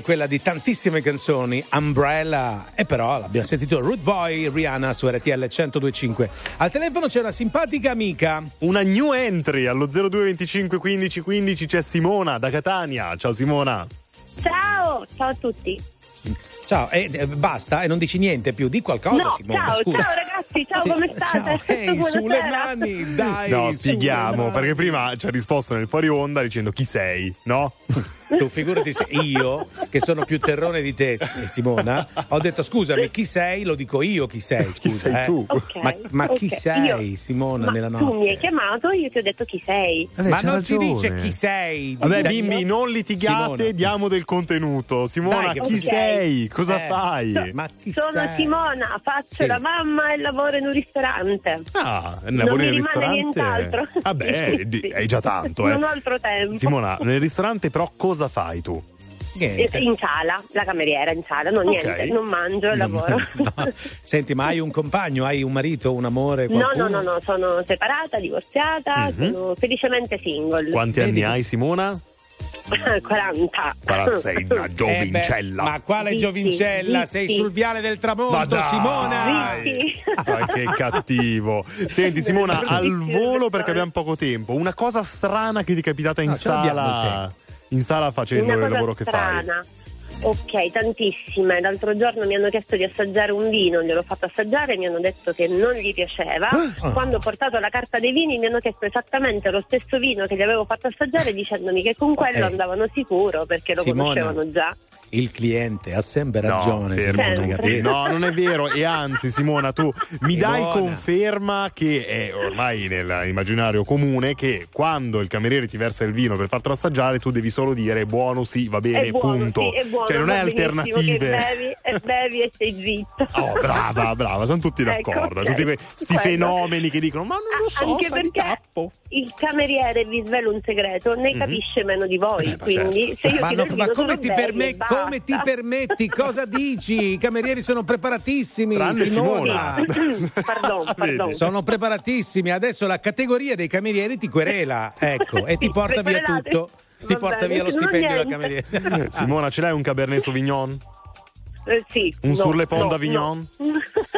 è quella di tantissime canzoni, Umbrella, e però l'abbiamo sentito Root Boy Rihanna su RTL 1025. Al telefono c'è una simpatica amica. Una new entry allo 0225 15 15 c'è Simona da Catania. Ciao Simona. Ciao, ciao a tutti. Ciao, e eh, basta? E non dici niente più? Di qualcosa, no, Simona? ciao, scusa. ciao ragazzi, ciao, come state? Ehi, Buonasera. sulle mani, dai. No, spieghiamo, perché prima ci ha risposto nel fuori onda dicendo chi sei, no? Tu figurati se io, che sono più terrone di te, Simona, ho detto scusami, chi sei? Lo dico io chi sei. Scusa, Chi sei eh. tu? Ok, Ma, ma chi ok. sei, Io- Simona, Ma nella tu mi hai notte? chiamato, io ti ho detto chi sei. ma c'ha non si ragione. dice chi sei. Vabbè, Dai, bimbi, non litigate, Simona. diamo del contenuto. Simona, Dai, chi Ok. sei? Cosa Eh, fai? Ma chi Sono sei? Simona, faccio Sì. la mamma e lavoro in un ristorante. Ah, mi nel rimane ristorante. nient'altro. Vabbè, Sì, di- sì. hai già tanto, eh. Non ho altro tempo. Simona, nel ristorante però cosa fai tu? Niente. Eh, In sala, la cameriera in sala, no Ok. niente, non mangio e Non- lavoro. no. Senti, ma hai un compagno, hai un marito, un amore? No, Qualcuno? no, no, no, sono separata, divorziata, Mhm. sono felicemente single. Quanti anni hai, Simona? 40. 46, una Eh beh, giovincella. ma quale Zitti, giovincella? zitti. Sei sul viale del tramonto! Simona! Ah, che cattivo. Senti, Simona, al volo perché abbiamo poco tempo. Una cosa strana che ti è capitata in No, sala. In sala facendo il lavoro che fai. strana. Ok, tantissime. L'altro giorno mi hanno chiesto di assaggiare un vino, gliel'ho fatto assaggiare, mi hanno detto che non gli piaceva. Ah. Quando ho portato la carta dei vini mi hanno chiesto esattamente lo stesso vino che gli avevo fatto assaggiare dicendomi che con quello Eh. andavano sicuro perché lo Simona. conoscevano già. Il cliente ha sempre ragione. fermo, Simona, tu. capito? No, non è vero. E anzi, Simona, tu mi dai Simona. conferma che è ormai nell'immaginario comune che quando il cameriere ti versa il vino per fartelo assaggiare, tu devi solo dire buono, sì, va bene, è buono, punto. sì, è buono, cioè, non è alternative. Bevi, e bevi e sei zitto. Oh, brava, brava, sono tutti Ecco, d'accordo. ok. Tutti questi fenomeni che dicono: Ma non lo so, Anche perché il cameriere, vi svelo un segreto, ne capisce meno di voi. quindi se io Mhm. Eh, Ma, ti no, ma come, ti perme- come ti permetti? Cosa dici? I camerieri sono preparatissimi. Tranne Simona. pardon, pardon. Sono preparatissimi. Adesso la categoria dei camerieri ti querela, ecco, e ti Sì, porta via tutto. Ti Va porta bene, via lo no stipendio da cameriere. Simona, ce l'hai un Cabernet Sauvignon? Eh, sì, Un no, Surlepont no, d'Avignon?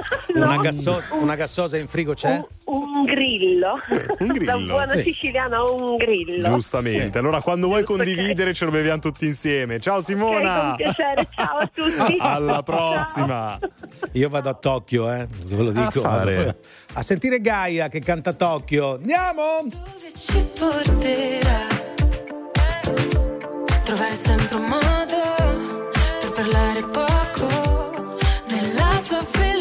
Una, gassosa, una gassosa in frigo c'è? no. Un grillo. Un grillo, Da buona sì. siciliana un grillo. Giustamente. Allora, quando vuoi condividere, ce lo beviamo tutti insieme. Ciao, Simona. con piacere, ciao a tutti. Alla prossima. Io vado a Tokyo, eh, ve lo A dico. fare. vado A sentire Gaia che canta Tokyo. Andiamo! ci porterà. Trovare sempre un modo per parlare poco nella tua velocità.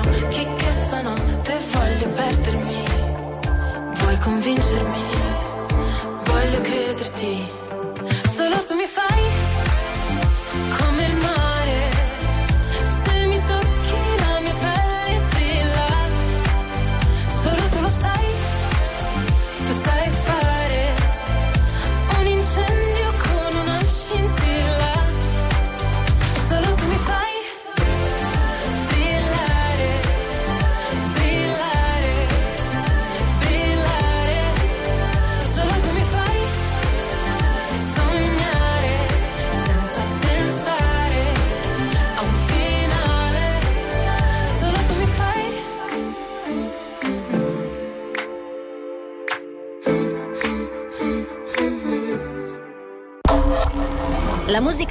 Chiudo gli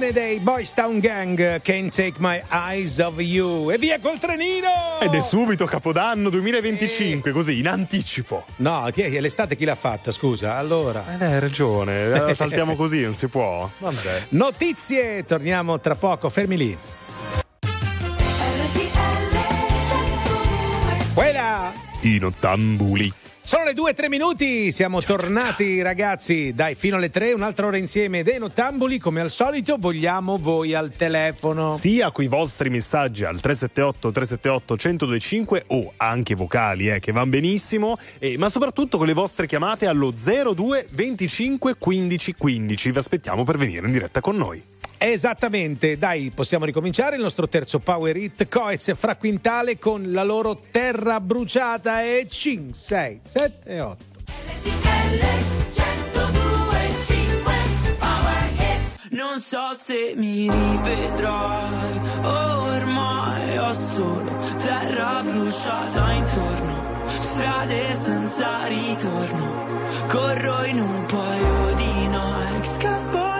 Versione dei Boys Town Gang, Can't Take My Eyes Off You. E via col trenino! Ed è subito Capodanno 2025, così in anticipo. No, chi è, l'estate chi l'ha fatta, scusa? Allora. Eh, hai ragione, saltiamo così, non si può. Vabbè. Notizie, torniamo tra poco, fermi lì. Quella! I nottambuli. Sono le due tre minuti, siamo tornati ragazzi, dai fino alle tre, un'altra ora insieme dei nottambuli, come al solito vogliamo voi al telefono. Sia con i vostri messaggi al 378 378 1025 o anche vocali eh, che vanno benissimo, eh, ma soprattutto con le vostre chiamate allo 02 25 15 15. Vi aspettiamo per venire in diretta con noi. Esattamente, dai, possiamo ricominciare il nostro terzo Power Hit Coez fra Quintale con la loro terra bruciata e 5, 6, 7 e 8. Non so se mi rivedrai, ormai ho solo terra bruciata intorno, strade senza ritorno, corro in un paio di Nike, scappo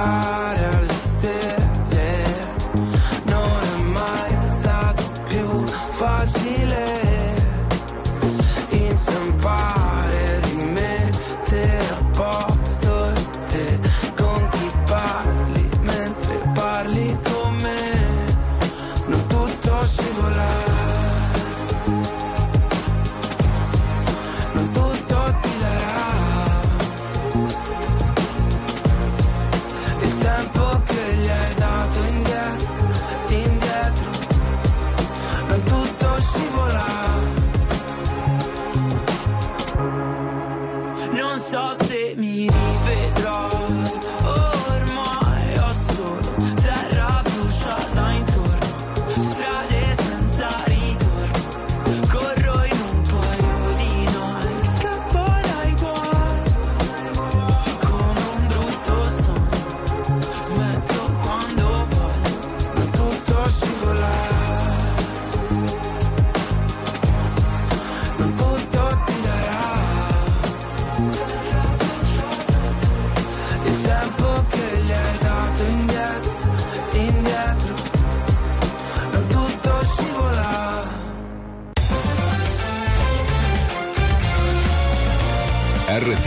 time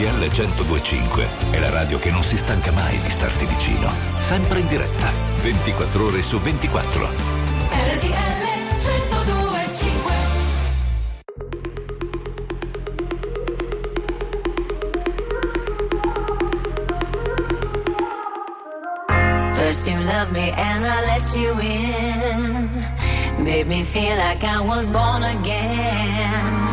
RTL 1025 è la radio che non si stanca mai di starti vicino. Sempre in diretta, 24 ore su 24. RTL 1025 First you loved me and I let you in. Made me feel like I was born again.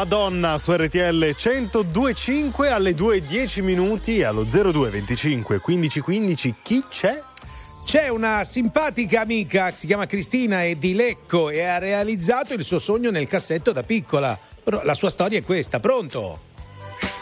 Madonna su RTL 1025 alle 2.10 minuti allo 0225 1515 chi c'è? C'è una simpatica amica, si chiama Cristina, è di Lecco e ha realizzato il suo sogno nel cassetto da piccola. Però la sua storia è questa, pronto?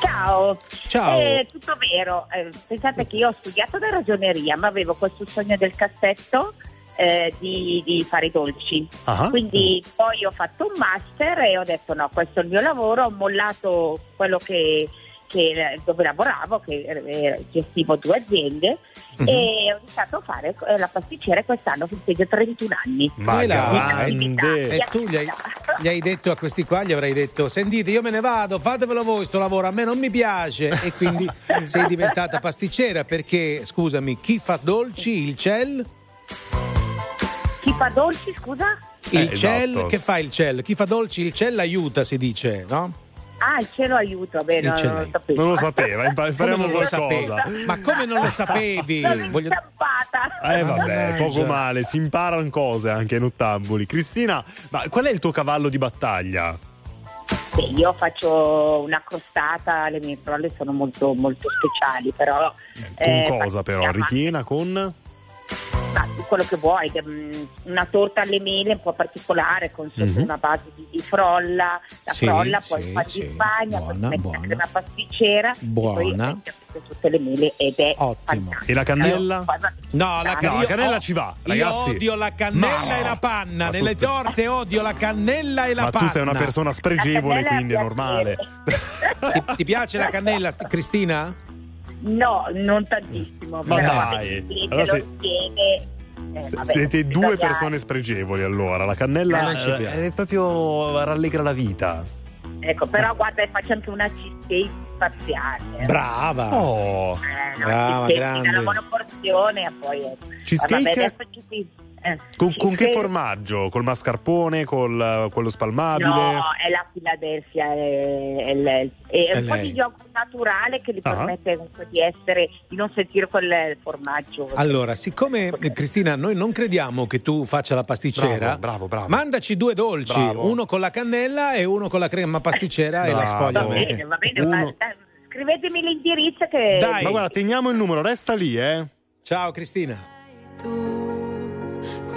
Ciao. Ciao. Eh, tutto vero. Eh, pensate che io ho studiato la ragioneria, ma avevo questo sogno del cassetto eh, di, di fare i dolci. Ah. Quindi poi ho fatto un master e ho detto no, questo è il mio lavoro, ho mollato quello che, che- dove lavoravo, che eh, gestivo due aziende Mhm. e ho iniziato a fare eh, la pasticcera quest'anno festeggia 31 anni. Ma E là, grande. E tu gli hai, gli hai detto a questi qua, gli avrai detto: Sentite, io me ne vado, fatevelo voi sto lavoro, a me non mi piace. E quindi sei diventata pasticcera perché, scusami, chi fa dolci? Il cell? Chi fa dolci, scusa? Il Eh, esatto. Che fa il cell? Chi fa dolci? Il cell aiuta, si dice, no? Ah, il cielo aiuta, bene, Il non, lo sapevo. Non lo sapeva, impariamo non qualcosa. Ma come non lo sapevi? Sono Voglio- inciampata. Eh vabbè, Mannaggia. poco male, si imparano cose anche in ottamboli. Cristina, ma qual è il tuo cavallo di battaglia? Sì, io faccio una crostata, le mie parole sono molto, molto speciali, però... Con eh, cosa però? facciamo- Ripiena con? Ma quello che vuoi, mm, una torta alle mele un po' particolare con sotto Mhm. una base di, di frolla, la Sì, frolla, poi sì, pan sì, di Spagna, poi buona, metti buona. crema pasticcera, Buona. poi tutte le mele ed è Ottimo. fantastico. E la cannella? No, la, No, la io cannella ho- ci va, Io ragazzi. odio la cannella Ma- e la panna. ma Nelle tu- torte odio la cannella e la Ma panna. tu sei una persona spregevole, quindi è è normale. Ti, ti piace la cannella, Cristina? No, non tantissimo. Ma dai, allora lo se- chiede, eh, vabbè, Siete due italiani. persone spregevoli allora. La Eh, cannella eh, piace. è proprio rallegra la vita. Ecco, però guarda, faccio anche una cheesecake spaziale. eh. Brava. Oh, Eh, no, Brava, grande. Nella buona porzione e poi... ecco. Cheesecake? Vabbè, adesso ci si- eh, con, con che formaggio? Col mascarpone? Col quello spalmabile? No, è la Philadelphia, è, è è È un po' lei. di yogurt naturale che gli Ah. permette comunque di essere, di non sentire quel formaggio. Allora, siccome eh, Cristina, noi non crediamo che tu faccia la pasticcera, Bravo, bravo, bravo. mandaci due dolci, Bravo. uno con la cannella e uno con la crema pasticcera e la sfoglia. va bene, va bene, Uno- ma- scrivetemi l'indirizzo che... Dai. Ma guarda, teniamo il numero, resta lì, eh. Ciao Cristina. tu,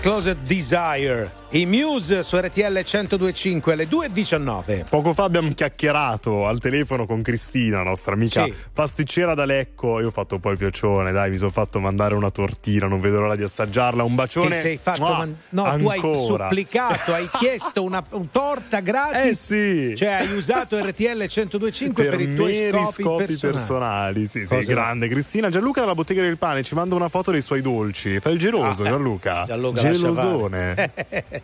Closet Desire. I Muse su RTL 1025 alle 2.19. Poco fa abbiamo chiacchierato al telefono con Cristina, nostra amica Sì. pasticcera da Lecco. Io ho fatto un po' il piacone, dai, mi sono fatto mandare una tortina, non vedo l'ora di assaggiarla. Un bacione. Ti sei fatto Mua, man- no, tu hai ancora. supplicato, hai chiesto una un torta gratis. Eh sì. Cioè, hai usato RTL 1025 per, i tuoi meri scopi, personali. personali. Sì, sei Cosa- grande. Cristina Gianluca dalla bottega del pane ci manda una foto dei suoi dolci. Fai il geloso, Ah, eh. Gianluca. Gianluca, Gelosone.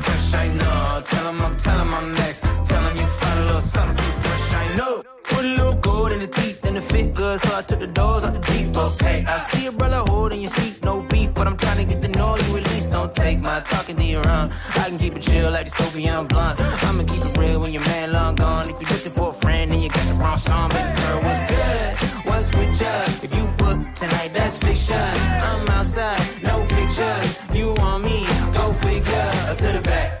know. Tell 'em I'm, tell 'em I'm next. Tell 'em you find a little something fresh. I know. Put a little gold in the teeth and the fit good, so I took the doors out the deep. Okay, I see a brother holding your seat, no beef, but I'm trying to get the know you at least. Don't take my talking to your own. I can keep it chill like the Soviet blunt. I'ma keep it real when your man long gone. If you're looking for a friend, then you got the wrong song. Baby girl, what's good? What's with ya? If you book tonight, that's fiction. I'm outside, no pictures. You want me? Go figure. To the back,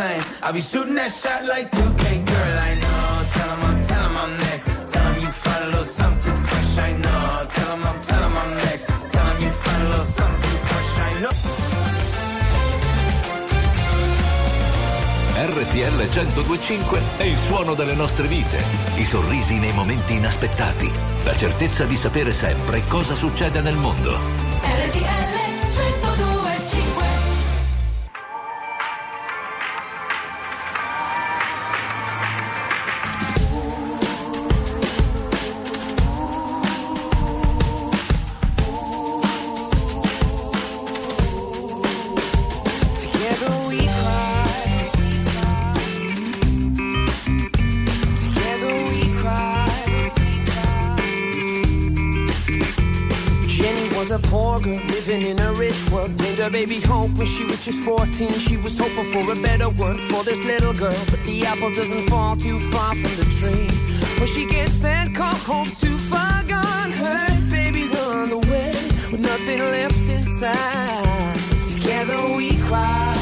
Tame. I'll be shooting that shot like 2K, girl. I know. Tell 'em I'm, tell 'em I'm next. Tell 'em you find a little something too fresh. I know. Tell 'em I'm, tell 'em I'm next. Tell 'em you find a little something too fresh. I know. RTL 1025 è il suono delle nostre vite, i sorrisi nei momenti inaspettati, la certezza di sapere sempre cosa succede nel mondo. RTL was just 14. She was hoping for a better world for this little girl. But the apple doesn't fall too far from the tree. When she gets that call, Hope's too far gone. Her baby's on the way with nothing left inside. Together we cry.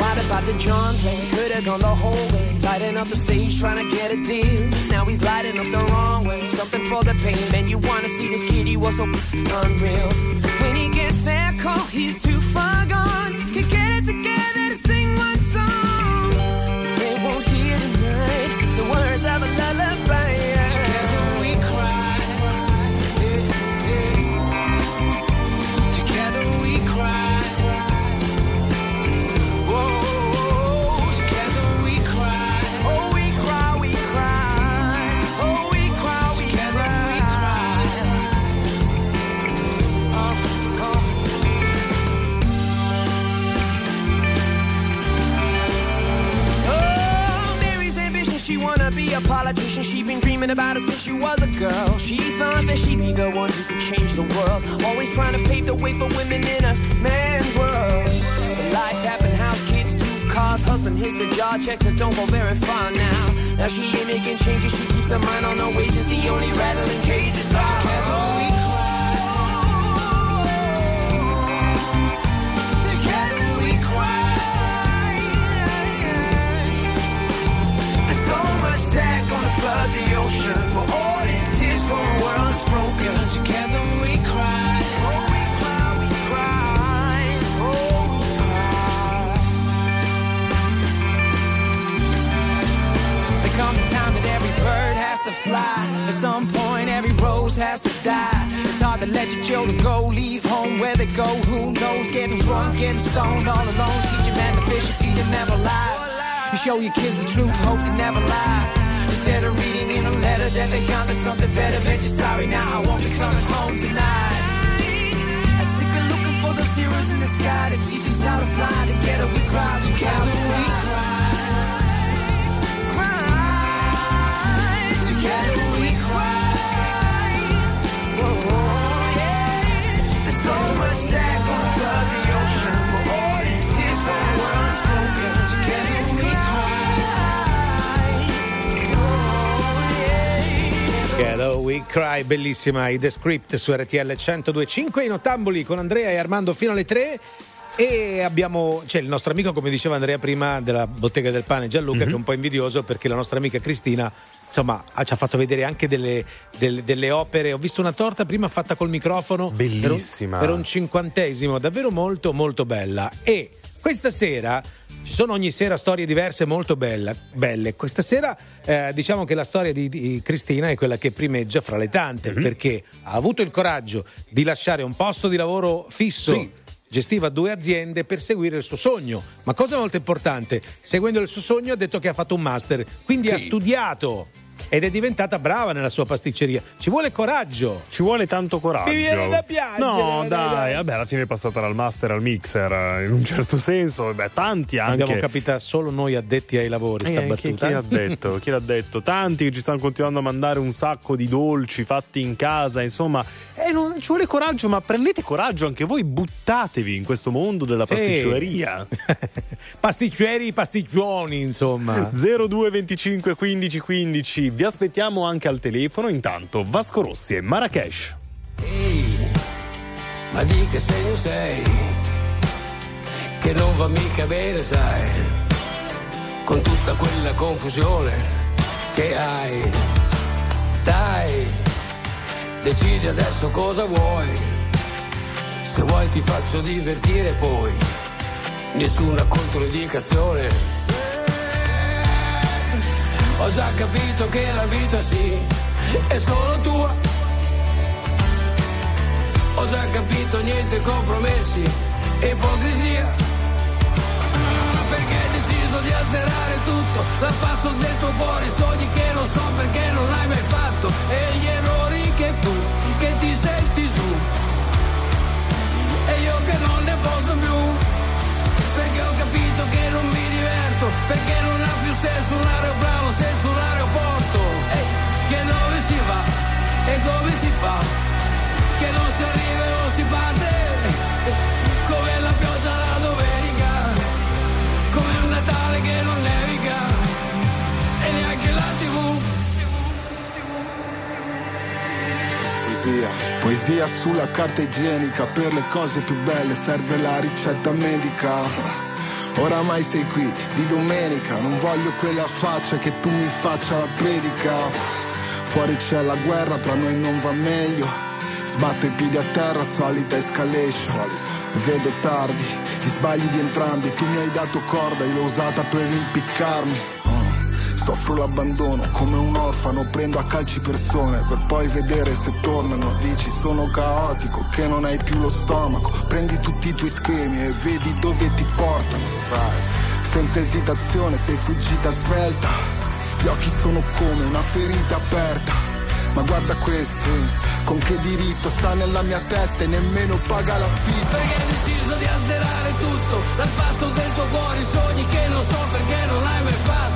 What about the John Wayne? Could have gone the whole way. Lighting up the stage, trying to get a deal. Now he's lighting up the wrong way. Something for the pain. Man, you wanna see this kid? He was so unreal. When he gets that call, he's too together politician. She been dreaming about it since she was a girl. She thought that she'd be the one who could change the world. Always trying to pave the way for women in a man's world. But life happened, house, kids, two cars, husband hits the job, checks that don't go very far now. Now she ain't making changes, she keeps her mind on her wages. The only rattling cages are together of the ocean. We're all in tears for a world that's broken. Together we cry. Oh, we cry, we cry. Oh, we cry. There comes a time that every bird has to fly. At some point, every rose has to die. It's hard to let your children go, leave home where they go. Who knows? Getting drunk, getting stoned, all alone. Teach a man to fish, feed him never lie. You show your kids the truth, hope they never lie. Of reading in a letter that they got to something better, bet you're sorry now. I won't be coming home tonight. I'm sick of looking for those heroes in the sky to teach us how to fly. Together we cry, together we cry. Cry. Together we We Cry, bellissima i The Script su RTL 1025 in Ottamboli con Andrea e Armando fino alle 3 e abbiamo, c'è il nostro amico come diceva Andrea prima della bottega del pane Gianluca che è un po' invidioso perché la nostra amica Cristina insomma ci ha fatto vedere anche delle, delle- delle opere. Ho visto una torta prima fatta col microfono per un- Bellissima. per un cinquantesimo davvero molto molto bella. E questa sera ci sono ogni sera storie diverse molto bella- belle. Questa sera eh, diciamo che la storia di, di Cristina è quella che primeggia fra le tante perché ha avuto il coraggio di lasciare un posto di lavoro fisso. Gestiva due aziende per seguire il suo sogno. Ma cosa molto importante, seguendo il suo sogno ha detto che ha fatto un master, quindi ha studiato ed è diventata brava nella sua pasticceria. Ci vuole coraggio. Ci vuole tanto coraggio. Mi viene da piangere. No, dai, dai, dai. vabbè, alla fine è passata dal master al mixer, eh, in un certo senso. Beh, tanti anche. Abbiamo capito solo noi addetti ai lavori, sta Eh, chi, battuta. chi l'ha detto? Chi l'ha detto? Tanti che ci stanno continuando a mandare un sacco di dolci fatti in casa, insomma, eh, non, ci vuole coraggio, ma prendete coraggio anche voi, buttatevi in questo mondo della Sì. pasticceria. Pasticceri, pasticcioni, insomma. 02 25 15 15, vi aspettiamo anche al telefono. Intanto Vasco Rossi e Marrakesh. Ma di che segno sei? Che non va mica bene, sai, con tutta quella confusione che hai. Dai, decidi adesso cosa vuoi. Se vuoi ti faccio divertire poi, nessuna controindicazione. Ho già capito che la vita sì, è solo tua. Ho già capito niente compromessi ipocrisia. Perché hai deciso di azzerare tutto dal passo del tuo cuore, i sogni che non so perché non hai mai fatto e gli errori che tu, che ti senti giù. E io che non ne posso più, perché ho capito che non mi diverto, perché non ha più senso un aeroplano senza un aeroporto. Ehi, che dove si va e come si fa? che non si arriva non si parte, come la pioggia la domenica, come un Natale che non nevica, e neanche la tv. Poesia, poesia sulla carta igienica, per le cose più belle serve la ricetta medica. Oramai sei qui di domenica, non voglio quella faccia che tu mi faccia la predica. Fuori c'è la guerra, tra noi non va meglio. Sbatto i piedi a terra, solita escalation. Vedo tardi, gli sbagli di entrambi. Tu mi hai dato corda, io l'ho usata per impiccarmi. Soffro l'abbandono come un orfano, prendo a calci persone per poi vedere se tornano. Dici sono caotico, che non hai più lo stomaco. Prendi tutti i tuoi schemi e vedi dove ti portano. Vai, senza esitazione sei fuggita svelta. Gli occhi sono come una ferita aperta. Ma guarda questo, con che diritto sta nella mia testa e nemmeno paga l'affitto. Perché hai deciso di azzerare tutto dal passo del tuo cuore, i sogni che non so perché non hai mai fatto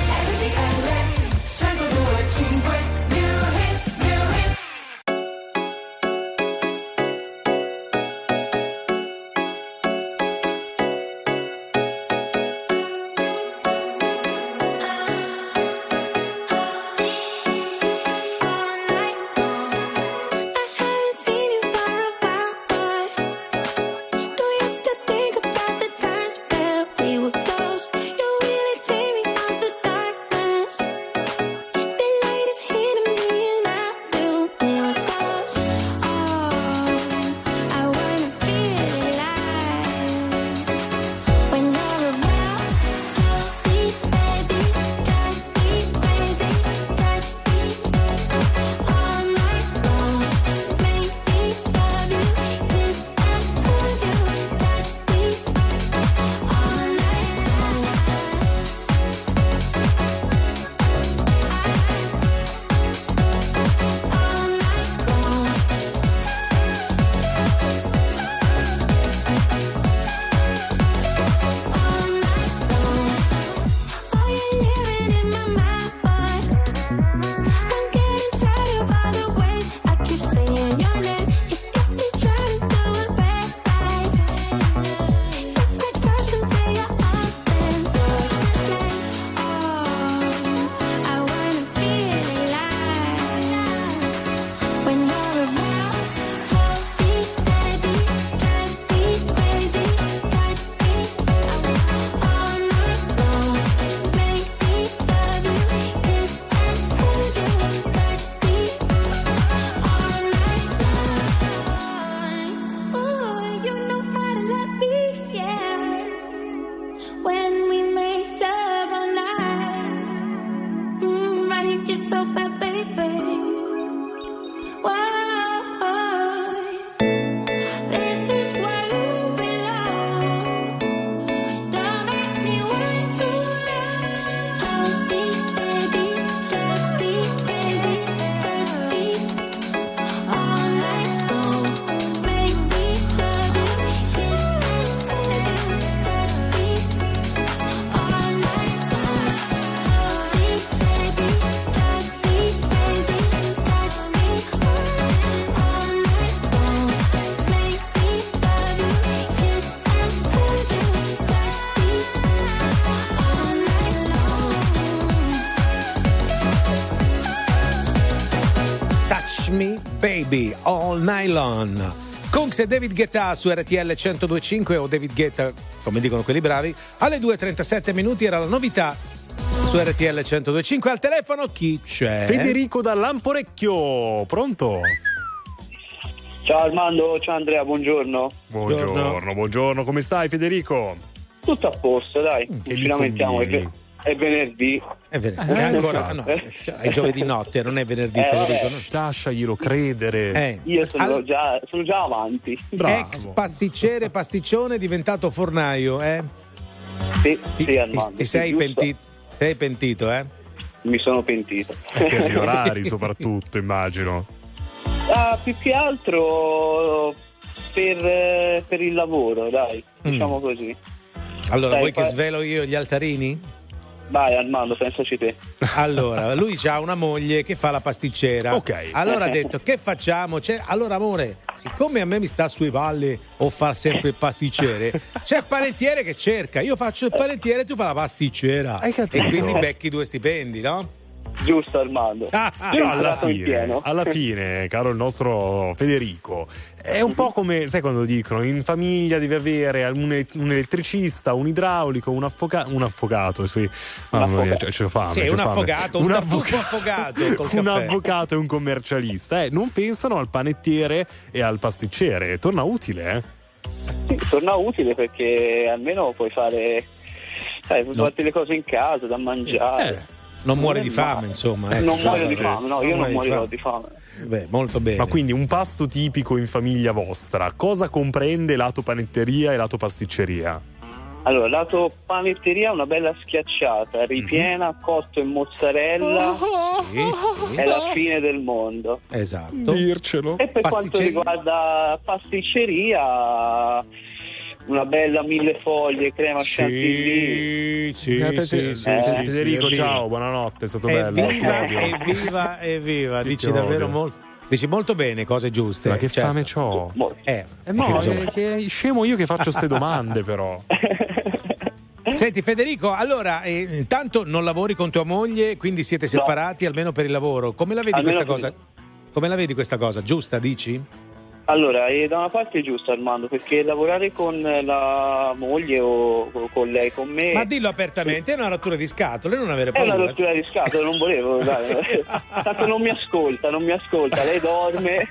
Nylon. Kunks e David Guetta su RTL 1025 o David Guetta, come dicono quelli bravi. Alle 2.37 minuti era la novità su RTL 1025. Al telefono chi c'è? Federico da Lamporecchio, pronto? Ciao Armando, ciao Andrea, buongiorno. Buongiorno, buongiorno, come stai Federico? Tutto a posto, dai, non ci lamentiamo, è venerdì. È venerdì. È ancora, no, è giovedì notte, non è venerdì, Eh, Federico. no? Lasciaglielo credere. Eh. Io sono, Al- già, sono già avanti. Ex pasticcere, pasticcione, diventato fornaio, eh? Sì, Ti, sì, Armando, ti- sei, pentito, sei pentito, eh? Mi sono pentito. Per gli orari soprattutto, immagino. Ah, più che altro per, eh, per il lavoro, dai, diciamo così. Allora, Dai, vuoi che fa- svelo io gli altarini? Vai Armando, pensaci te. Allora, lui ha una moglie che fa la pasticcera. Ok. Allora ha detto: Che facciamo? C'è- allora, amore, siccome a me mi sta sui palle o fa sempre il pasticcere, c'è il panettiere che cerca. Io faccio il panettiere, tu fai la pasticcera. Hai capito? E quindi becchi due stipendi, no? Giusto Armando. Ah, Però Hai alla fine, alla fine, caro il nostro Federico, è un po' come, sai quando dicono, in famiglia devi avere un, ele- un elettricista, un idraulico, un, affoga- un affogato, sì. Mamma mia, c'è, c'è fame. Sì, c'è un fame. affogato, un tartufo affogato col un caffè. avvocato e un commercialista. Eh, non pensano al panettiere e al pasticcere. Torna utile, eh? Sì, torna utile perché almeno puoi fare sai, fare le cose in casa da mangiare. Eh, Non muore di fame, insomma. ecco. non muoio di fame, no, io non muori morirò di fame. Beh, molto bene. Ma quindi un pasto tipico in famiglia vostra, cosa comprende lato panetteria e lato pasticceria? Allora, lato panetteria, una bella schiacciata, ripiena, cotto e mozzarella. Sì, È la fine del mondo. Esatto. Dircelo. E per quanto riguarda pasticceria, una bella mille foglie, crema chantilly. Sì, Eh, te- sì, sì, Eh, sì, sì, Federico, sì. ciao, buonanotte, è stato bello. Evviva, odio. evviva, evviva. Ti Dici odio. davvero molto. Dici molto bene, cose giuste. Ma che certo. fame c'ho? Eh, Eh no, che ragione. è che scemo io che faccio queste domande, però. Senti Federico, allora eh, intanto non lavori con tua moglie, quindi siete separati almeno per il lavoro. Come la vedi Almeno questa cosa? Come la vedi questa cosa? Giusta, dici? Allora, e da una parte è giusto Armando, perché lavorare con la moglie o con lei, con me, Ma dillo apertamente, è una rottura di scatole, non avere è una paura. rottura di scatole, non volevo, dai. tanto non mi ascolta, non mi ascolta, lei dorme.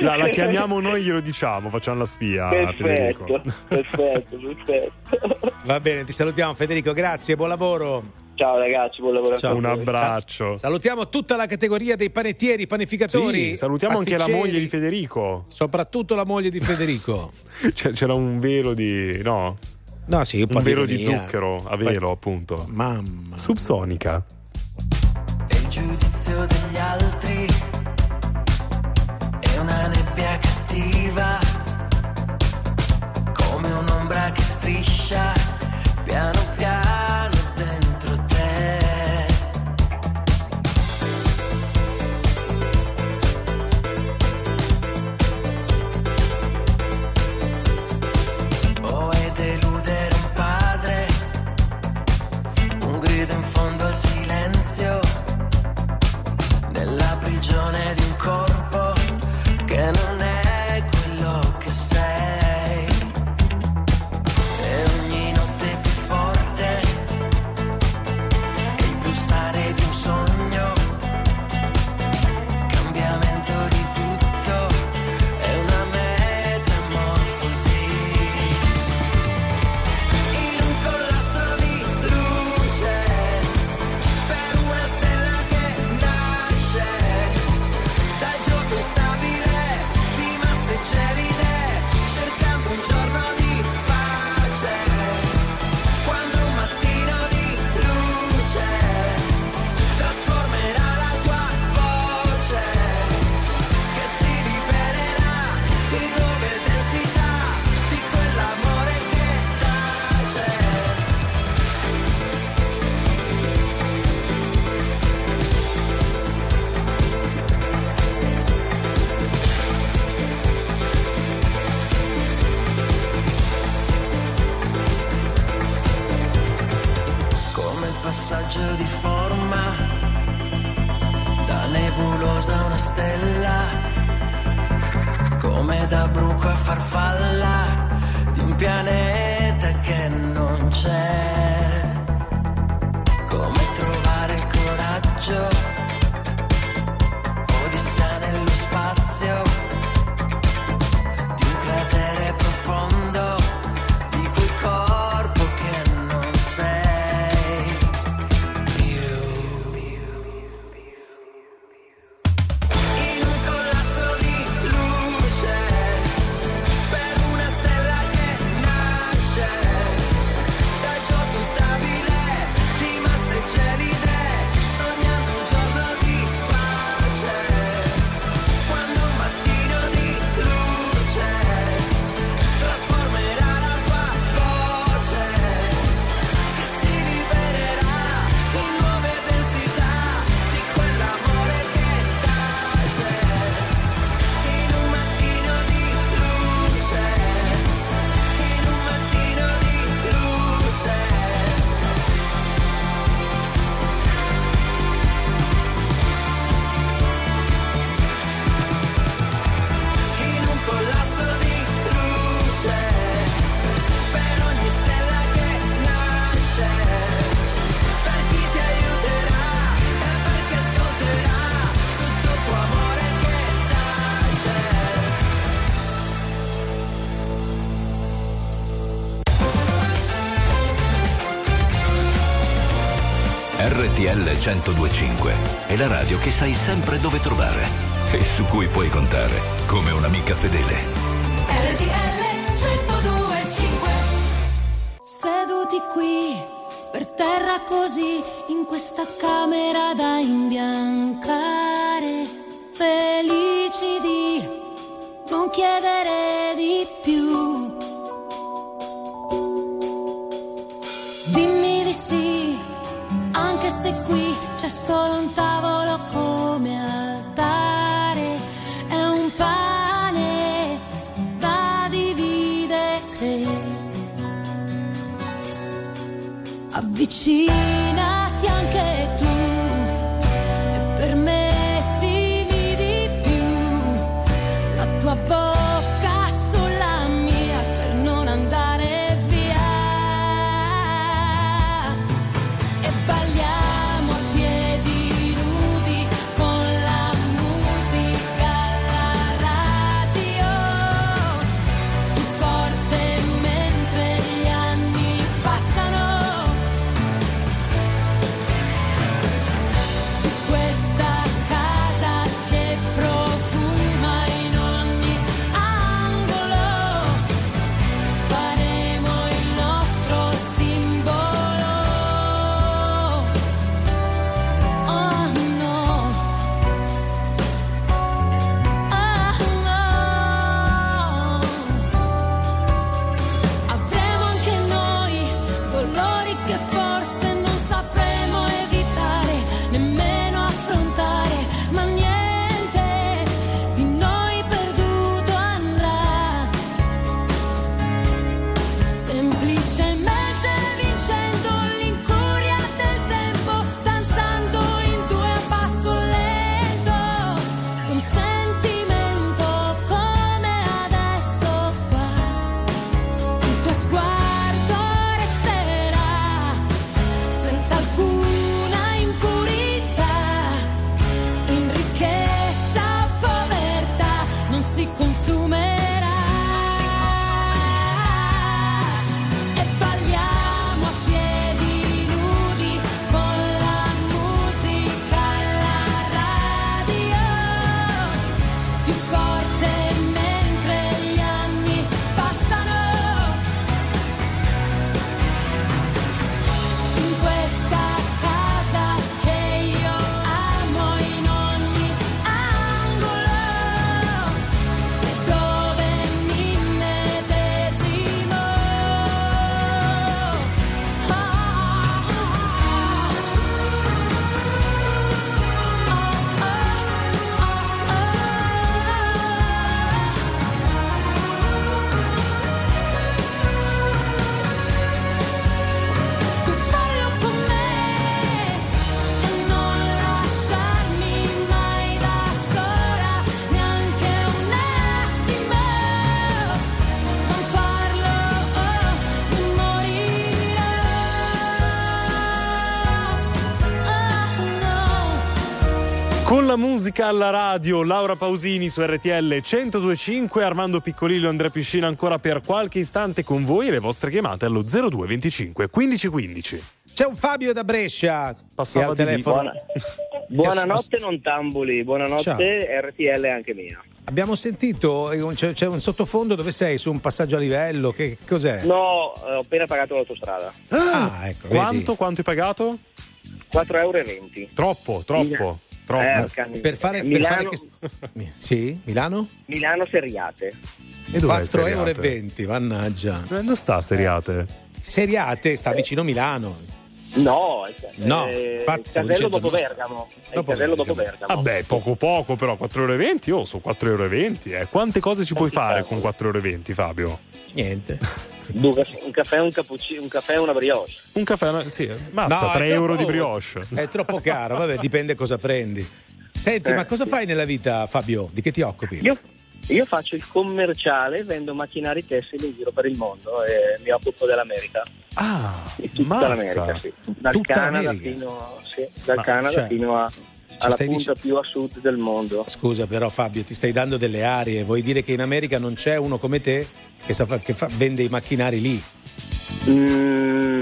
La, la chiamiamo noi, glielo diciamo, facciamo la spia. Perfetto, Federico. perfetto, perfetto. Va bene, ti salutiamo Federico, grazie, buon lavoro. Ciao ragazzi, buon lavoro. a Ciao. Un abbraccio. Salutiamo tutta la categoria dei panettieri, panificatori. Sì, salutiamo anche la moglie di Federico. Soprattutto la moglie di Federico. C'era un velo di. no? No, sì, un, velo di zucchero a velo, appunto. Mamma. Subsonica. E il giudizio degli altri è una nebbia cattiva, come un'ombra che striscia piano piano 1025 è la radio che sai sempre dove trovare e su cui puoi contare come un'amica fedele. RTL 1025 Seduta qui, per terra così, in questa camera da imbiancare, musica alla radio, Laura Pausini su RTL 1025, Armando Piccolillo e Andrea Piscina ancora per qualche istante con voi e le vostre chiamate allo 0225 1515. C'è un Fabio da Brescia Passava al telefono. Buona- Buonanotte non tambuli, buonanotte Ciao. RTL anche mia. Abbiamo sentito, eh, c'è, c'è un sottofondo dove sei su un passaggio a livello, che cos'è? No, eh, ho appena pagato l'autostrada. Ah, ecco, vedi. Quanto, quanto hai pagato? 4,20 euro. Troppo, troppo. Troppo. Eh, per fare, per Milano, fare che- Sì, Milano? Milano Seriate. E dov'è 4,20 euro, Seriate? mannaggia. Dove sta Seriate? Seriate sta vicino Milano. No, è, No, il pazzo, casello certo, dopo. Bergamo. È il Dopo casello dopo Bergamo. Bergamo. Vabbè, poco poco però, 4,20 euro, oh, sono 4,20 euro. Eh. Quante cose ci puoi fare con 4,20 euro, Fabio? Niente. Due- un caffè, un cappuccino, un caffè e una brioche. Un caffè, sì, mazza, No, è 3 euro di brioche. È troppo caro, vabbè, dipende cosa prendi. Senti, Eh, ma cosa sì. fai nella vita, Fabio? Di che ti occupi? Io, io faccio il commerciale, vendo macchinari tessili in giro per il mondo e mi occupo dell'America. Ah, Di tutta mazza. l'America, sì. Dal Tutta Canada, fino, sì, dal Ma, Canada cioè, fino a- alla stai punta più a sud del mondo. Scusa, però, Fabio, ti stai dando delle arie. Vuoi dire che in America non c'è uno come te che, sa fa- che fa- vende i macchinari lì? Mm,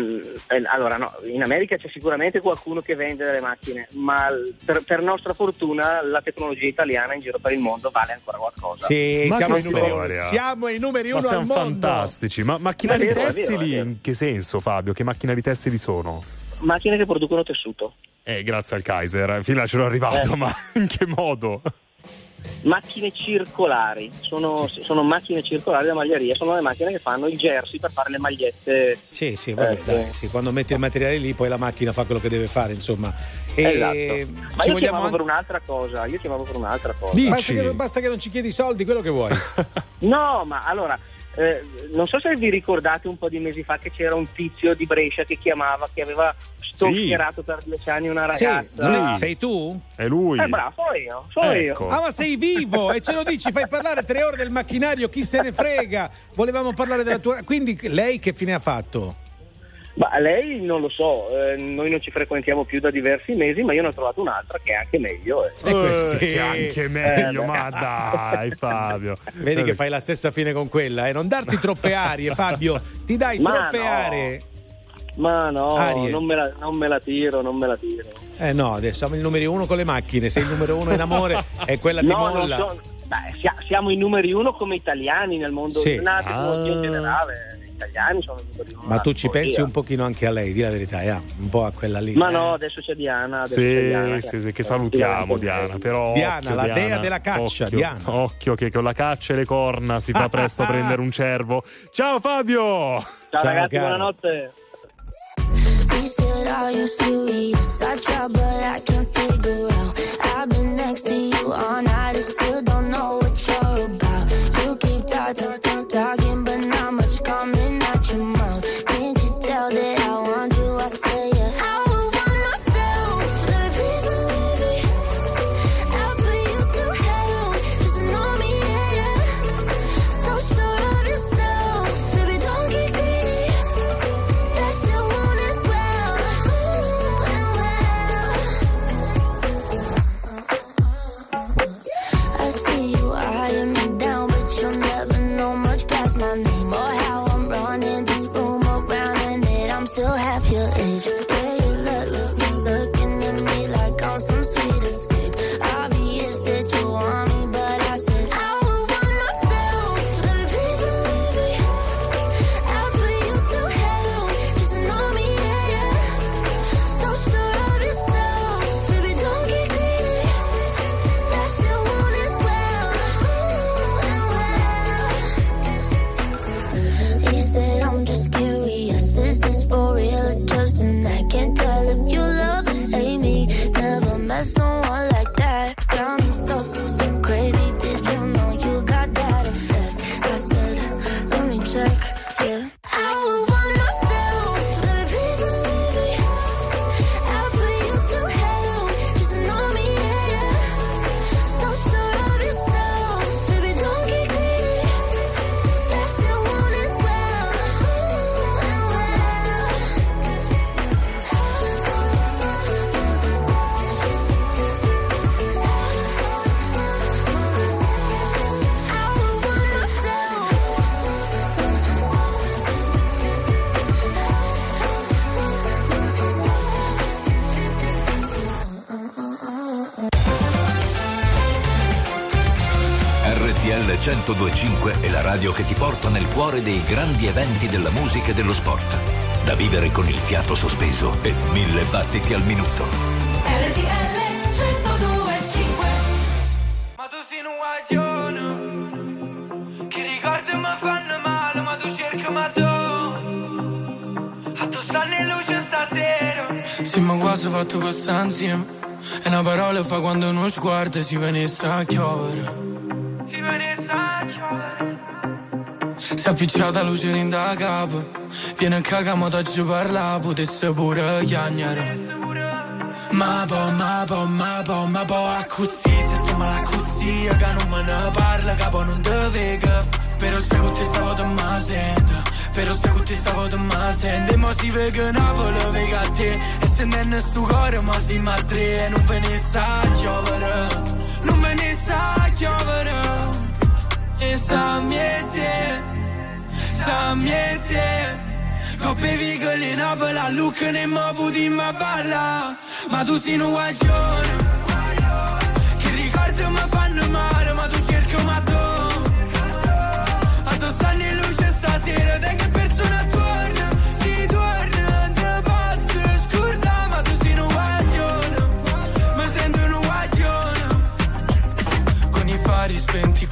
Eh, allora, no, in America c'è sicuramente qualcuno che vende delle macchine, ma per, per nostra fortuna la tecnologia italiana in giro per il mondo vale ancora qualcosa. Sì, Ma siamo, i numeri, siamo i numeri Ma uno al siamo mondo. fantastici. Ma macchinari tessili in che senso, Fabio? Che macchinari tessili sono? Macchine che producono tessuto. Eh, grazie al Kaiser, fino a ce l'ho arrivato, Eh. ma in che modo? Macchine circolari, sono, sono macchine circolari da maglieria, sono le macchine che fanno il jersey per fare le magliette. Sì, sì, vabbè, Eh, dai, sì, quando metti il materiale lì, poi la macchina fa quello che deve fare, insomma. E Esatto. Ma ci io chiamavo anche- per un'altra cosa, io chiamavo per un'altra cosa. Basta che, basta che non ci chiedi soldi, quello che vuoi. No, ma allora, eh, non so se vi ricordate un po' di mesi fa che c'era un tizio di Brescia che chiamava, che aveva stalkerato per dieci anni una Sì, ragazza. sì. Sei tu? È lui. Eh bravo, sono io, sono Ecco. io. Ah, ma sei vivo e ce lo dici, fai parlare tre ore del macchinario, chi se ne frega? Volevamo parlare della tua. Quindi lei che fine ha fatto? Ma lei non lo so, eh, noi non ci frequentiamo più da diversi mesi, ma io ne ho trovato un'altra che è anche meglio. eh. Eh, sì. che anche meglio, Eh, ma dai, Fabio. Vedi che fai la stessa fine con quella, eh? Non darti troppe arie, Fabio. Ti dai Ma troppe no. aree. Ma no, non me, la, non me la tiro, non me la tiro. Eh no, adesso siamo il numero uno con le macchine. Sei il numero uno in amore e quella ti No, non molla. so- beh, sia- siamo i numeri uno come italiani nel mondo, Sì. tecnologia Ah. in generale. Italiani sono numeri. Ma tu ci pensi tecnologia. un pochino anche a lei, di la verità, eh? un po' a quella lì. Ma eh. no, adesso c'è Diana. Adesso c'è Sì, Diana sì, sì, che salutiamo Diana, però Diana, occhio, la dea Diana, della caccia, occhio, Diana. Occhio che con la caccia e le corna si fa presto a prendere un cervo. Ciao Fabio! Ciao, ragazzi, buonanotte. He said, Are you serious? I try, but I can't figure out. I've been next to you all night 1025 è la radio che ti porta nel cuore dei grandi eventi della musica e dello sport. Da vivere con il fiato sospeso e mille battiti al minuto. RTL 1025 Ma tu sei un guaglione Che ricordi mi fanno male Ma tu cerchi ma tu A tu stanno in luce stasera Sì, ma quasi fatto questa insieme. E una parola fa quando uno sguardo si venisse a chiovere. Si è appicciata luce in da capo. Viene a cagare, ma ti parla, potesse pure chiagnare. Ma po, ma po, ma po, ma po, a così, se sto male così, che non me ne parla, capo non te vega. Però se con te stavo te ma sento, però se con te stavo te ma sento, e mo si vega Napoli, vega a te, e se non è sto cuore, ma si ma tre, e non ve ne sa giovere, non ve ne sa giovere, e sta a a te, Coppe vigole in abola, look ne mobu di ma balla? Ma tu un guaglione. Che ricordi mi fanno male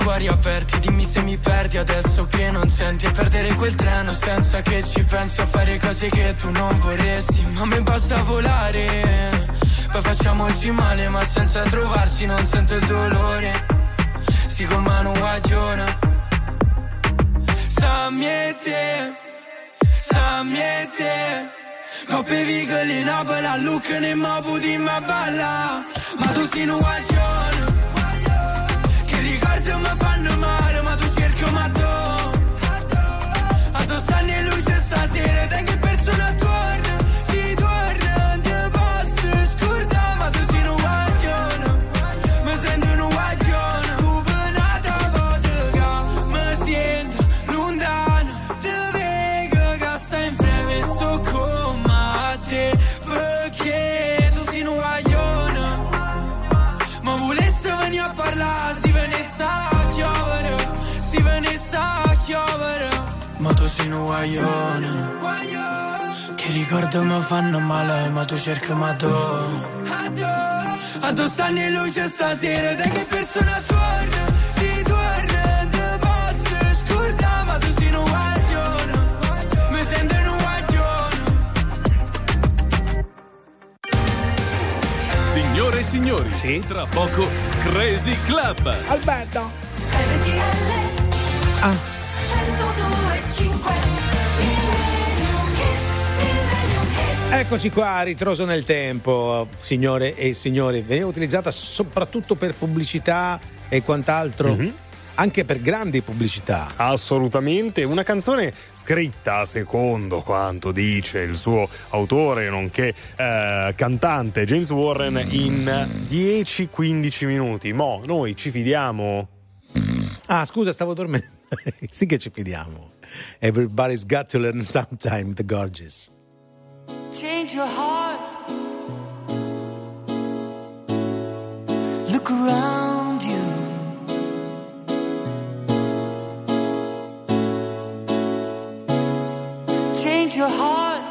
cuori aperti Dimmi se mi perdi adesso che non senti. E perdere quel treno senza che ci pensi A fare cose che tu non vorresti. Ma a me basta volare Poi facciamoci male ma senza trovarsi non sento il dolore. Si con mano guaglione Sammi e te Sammi e te Coppe vigole in abola, look ne mobu di ma balla. Ma tu sei un guaglione male ma guaglione, che ricordo mi fanno male, ma tu cerchi ma tu. A tu stanno in luce stasera, da che persona torna, si torna, te posso scordare, ma tu sei un guaglione, mi sento un guaglione. Signore e signori, tra poco Crazy Club. Alberto. Ah. Eccoci qua, ritroso nel tempo, signore e signori. Veniva utilizzata soprattutto per pubblicità e quant'altro. Anche per grandi pubblicità. Assolutamente, una canzone scritta secondo quanto dice il suo autore, nonché eh, cantante James Warren, in 10-15 minuti. Mo, noi ci fidiamo? Ah, scusa, stavo dormendo. sì che ci fidiamo. Everybody's got to learn sometime, the gorgeous. Change your heart. Look around you. Change your heart.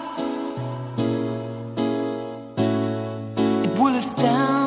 It will astound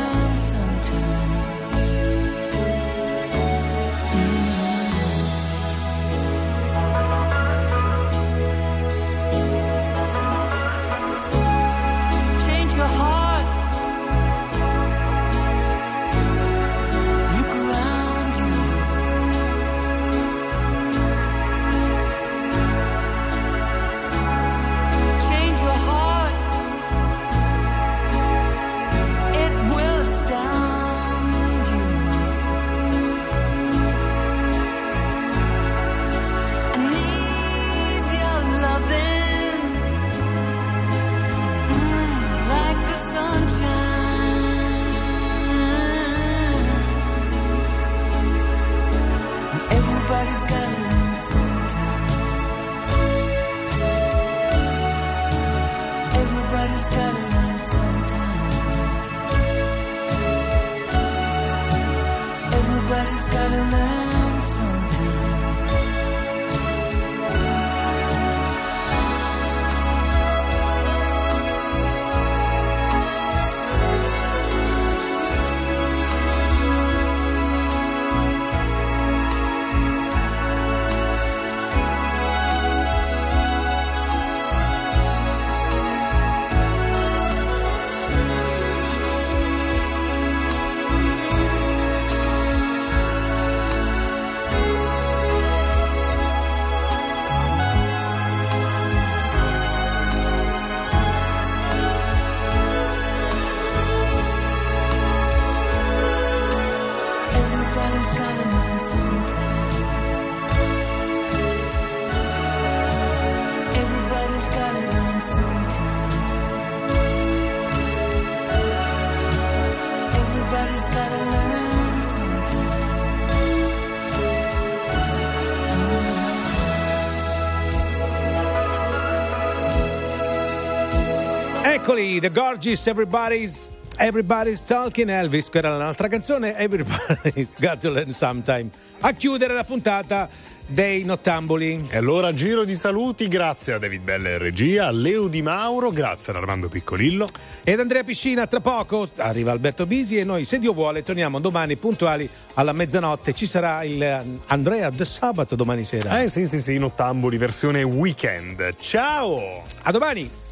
The Gorgeous, Everybody's Everybody's Talking Elvis, quella era un'altra canzone, Everybody's Got to Learn Sometime. A chiudere la puntata dei Nottamboli. E allora giro di saluti, grazie a David Bella in regia, a Leo Di Mauro, grazie ad Armando Piccolillo. Ed Andrea Piscina, tra poco arriva Alberto Bisi e noi, se Dio vuole, torniamo domani puntuali alla mezzanotte. Ci sarà il eh, Andrea de Sabato domani sera. Eh sì sì sì, Nottamboli versione weekend. Ciao! A domani!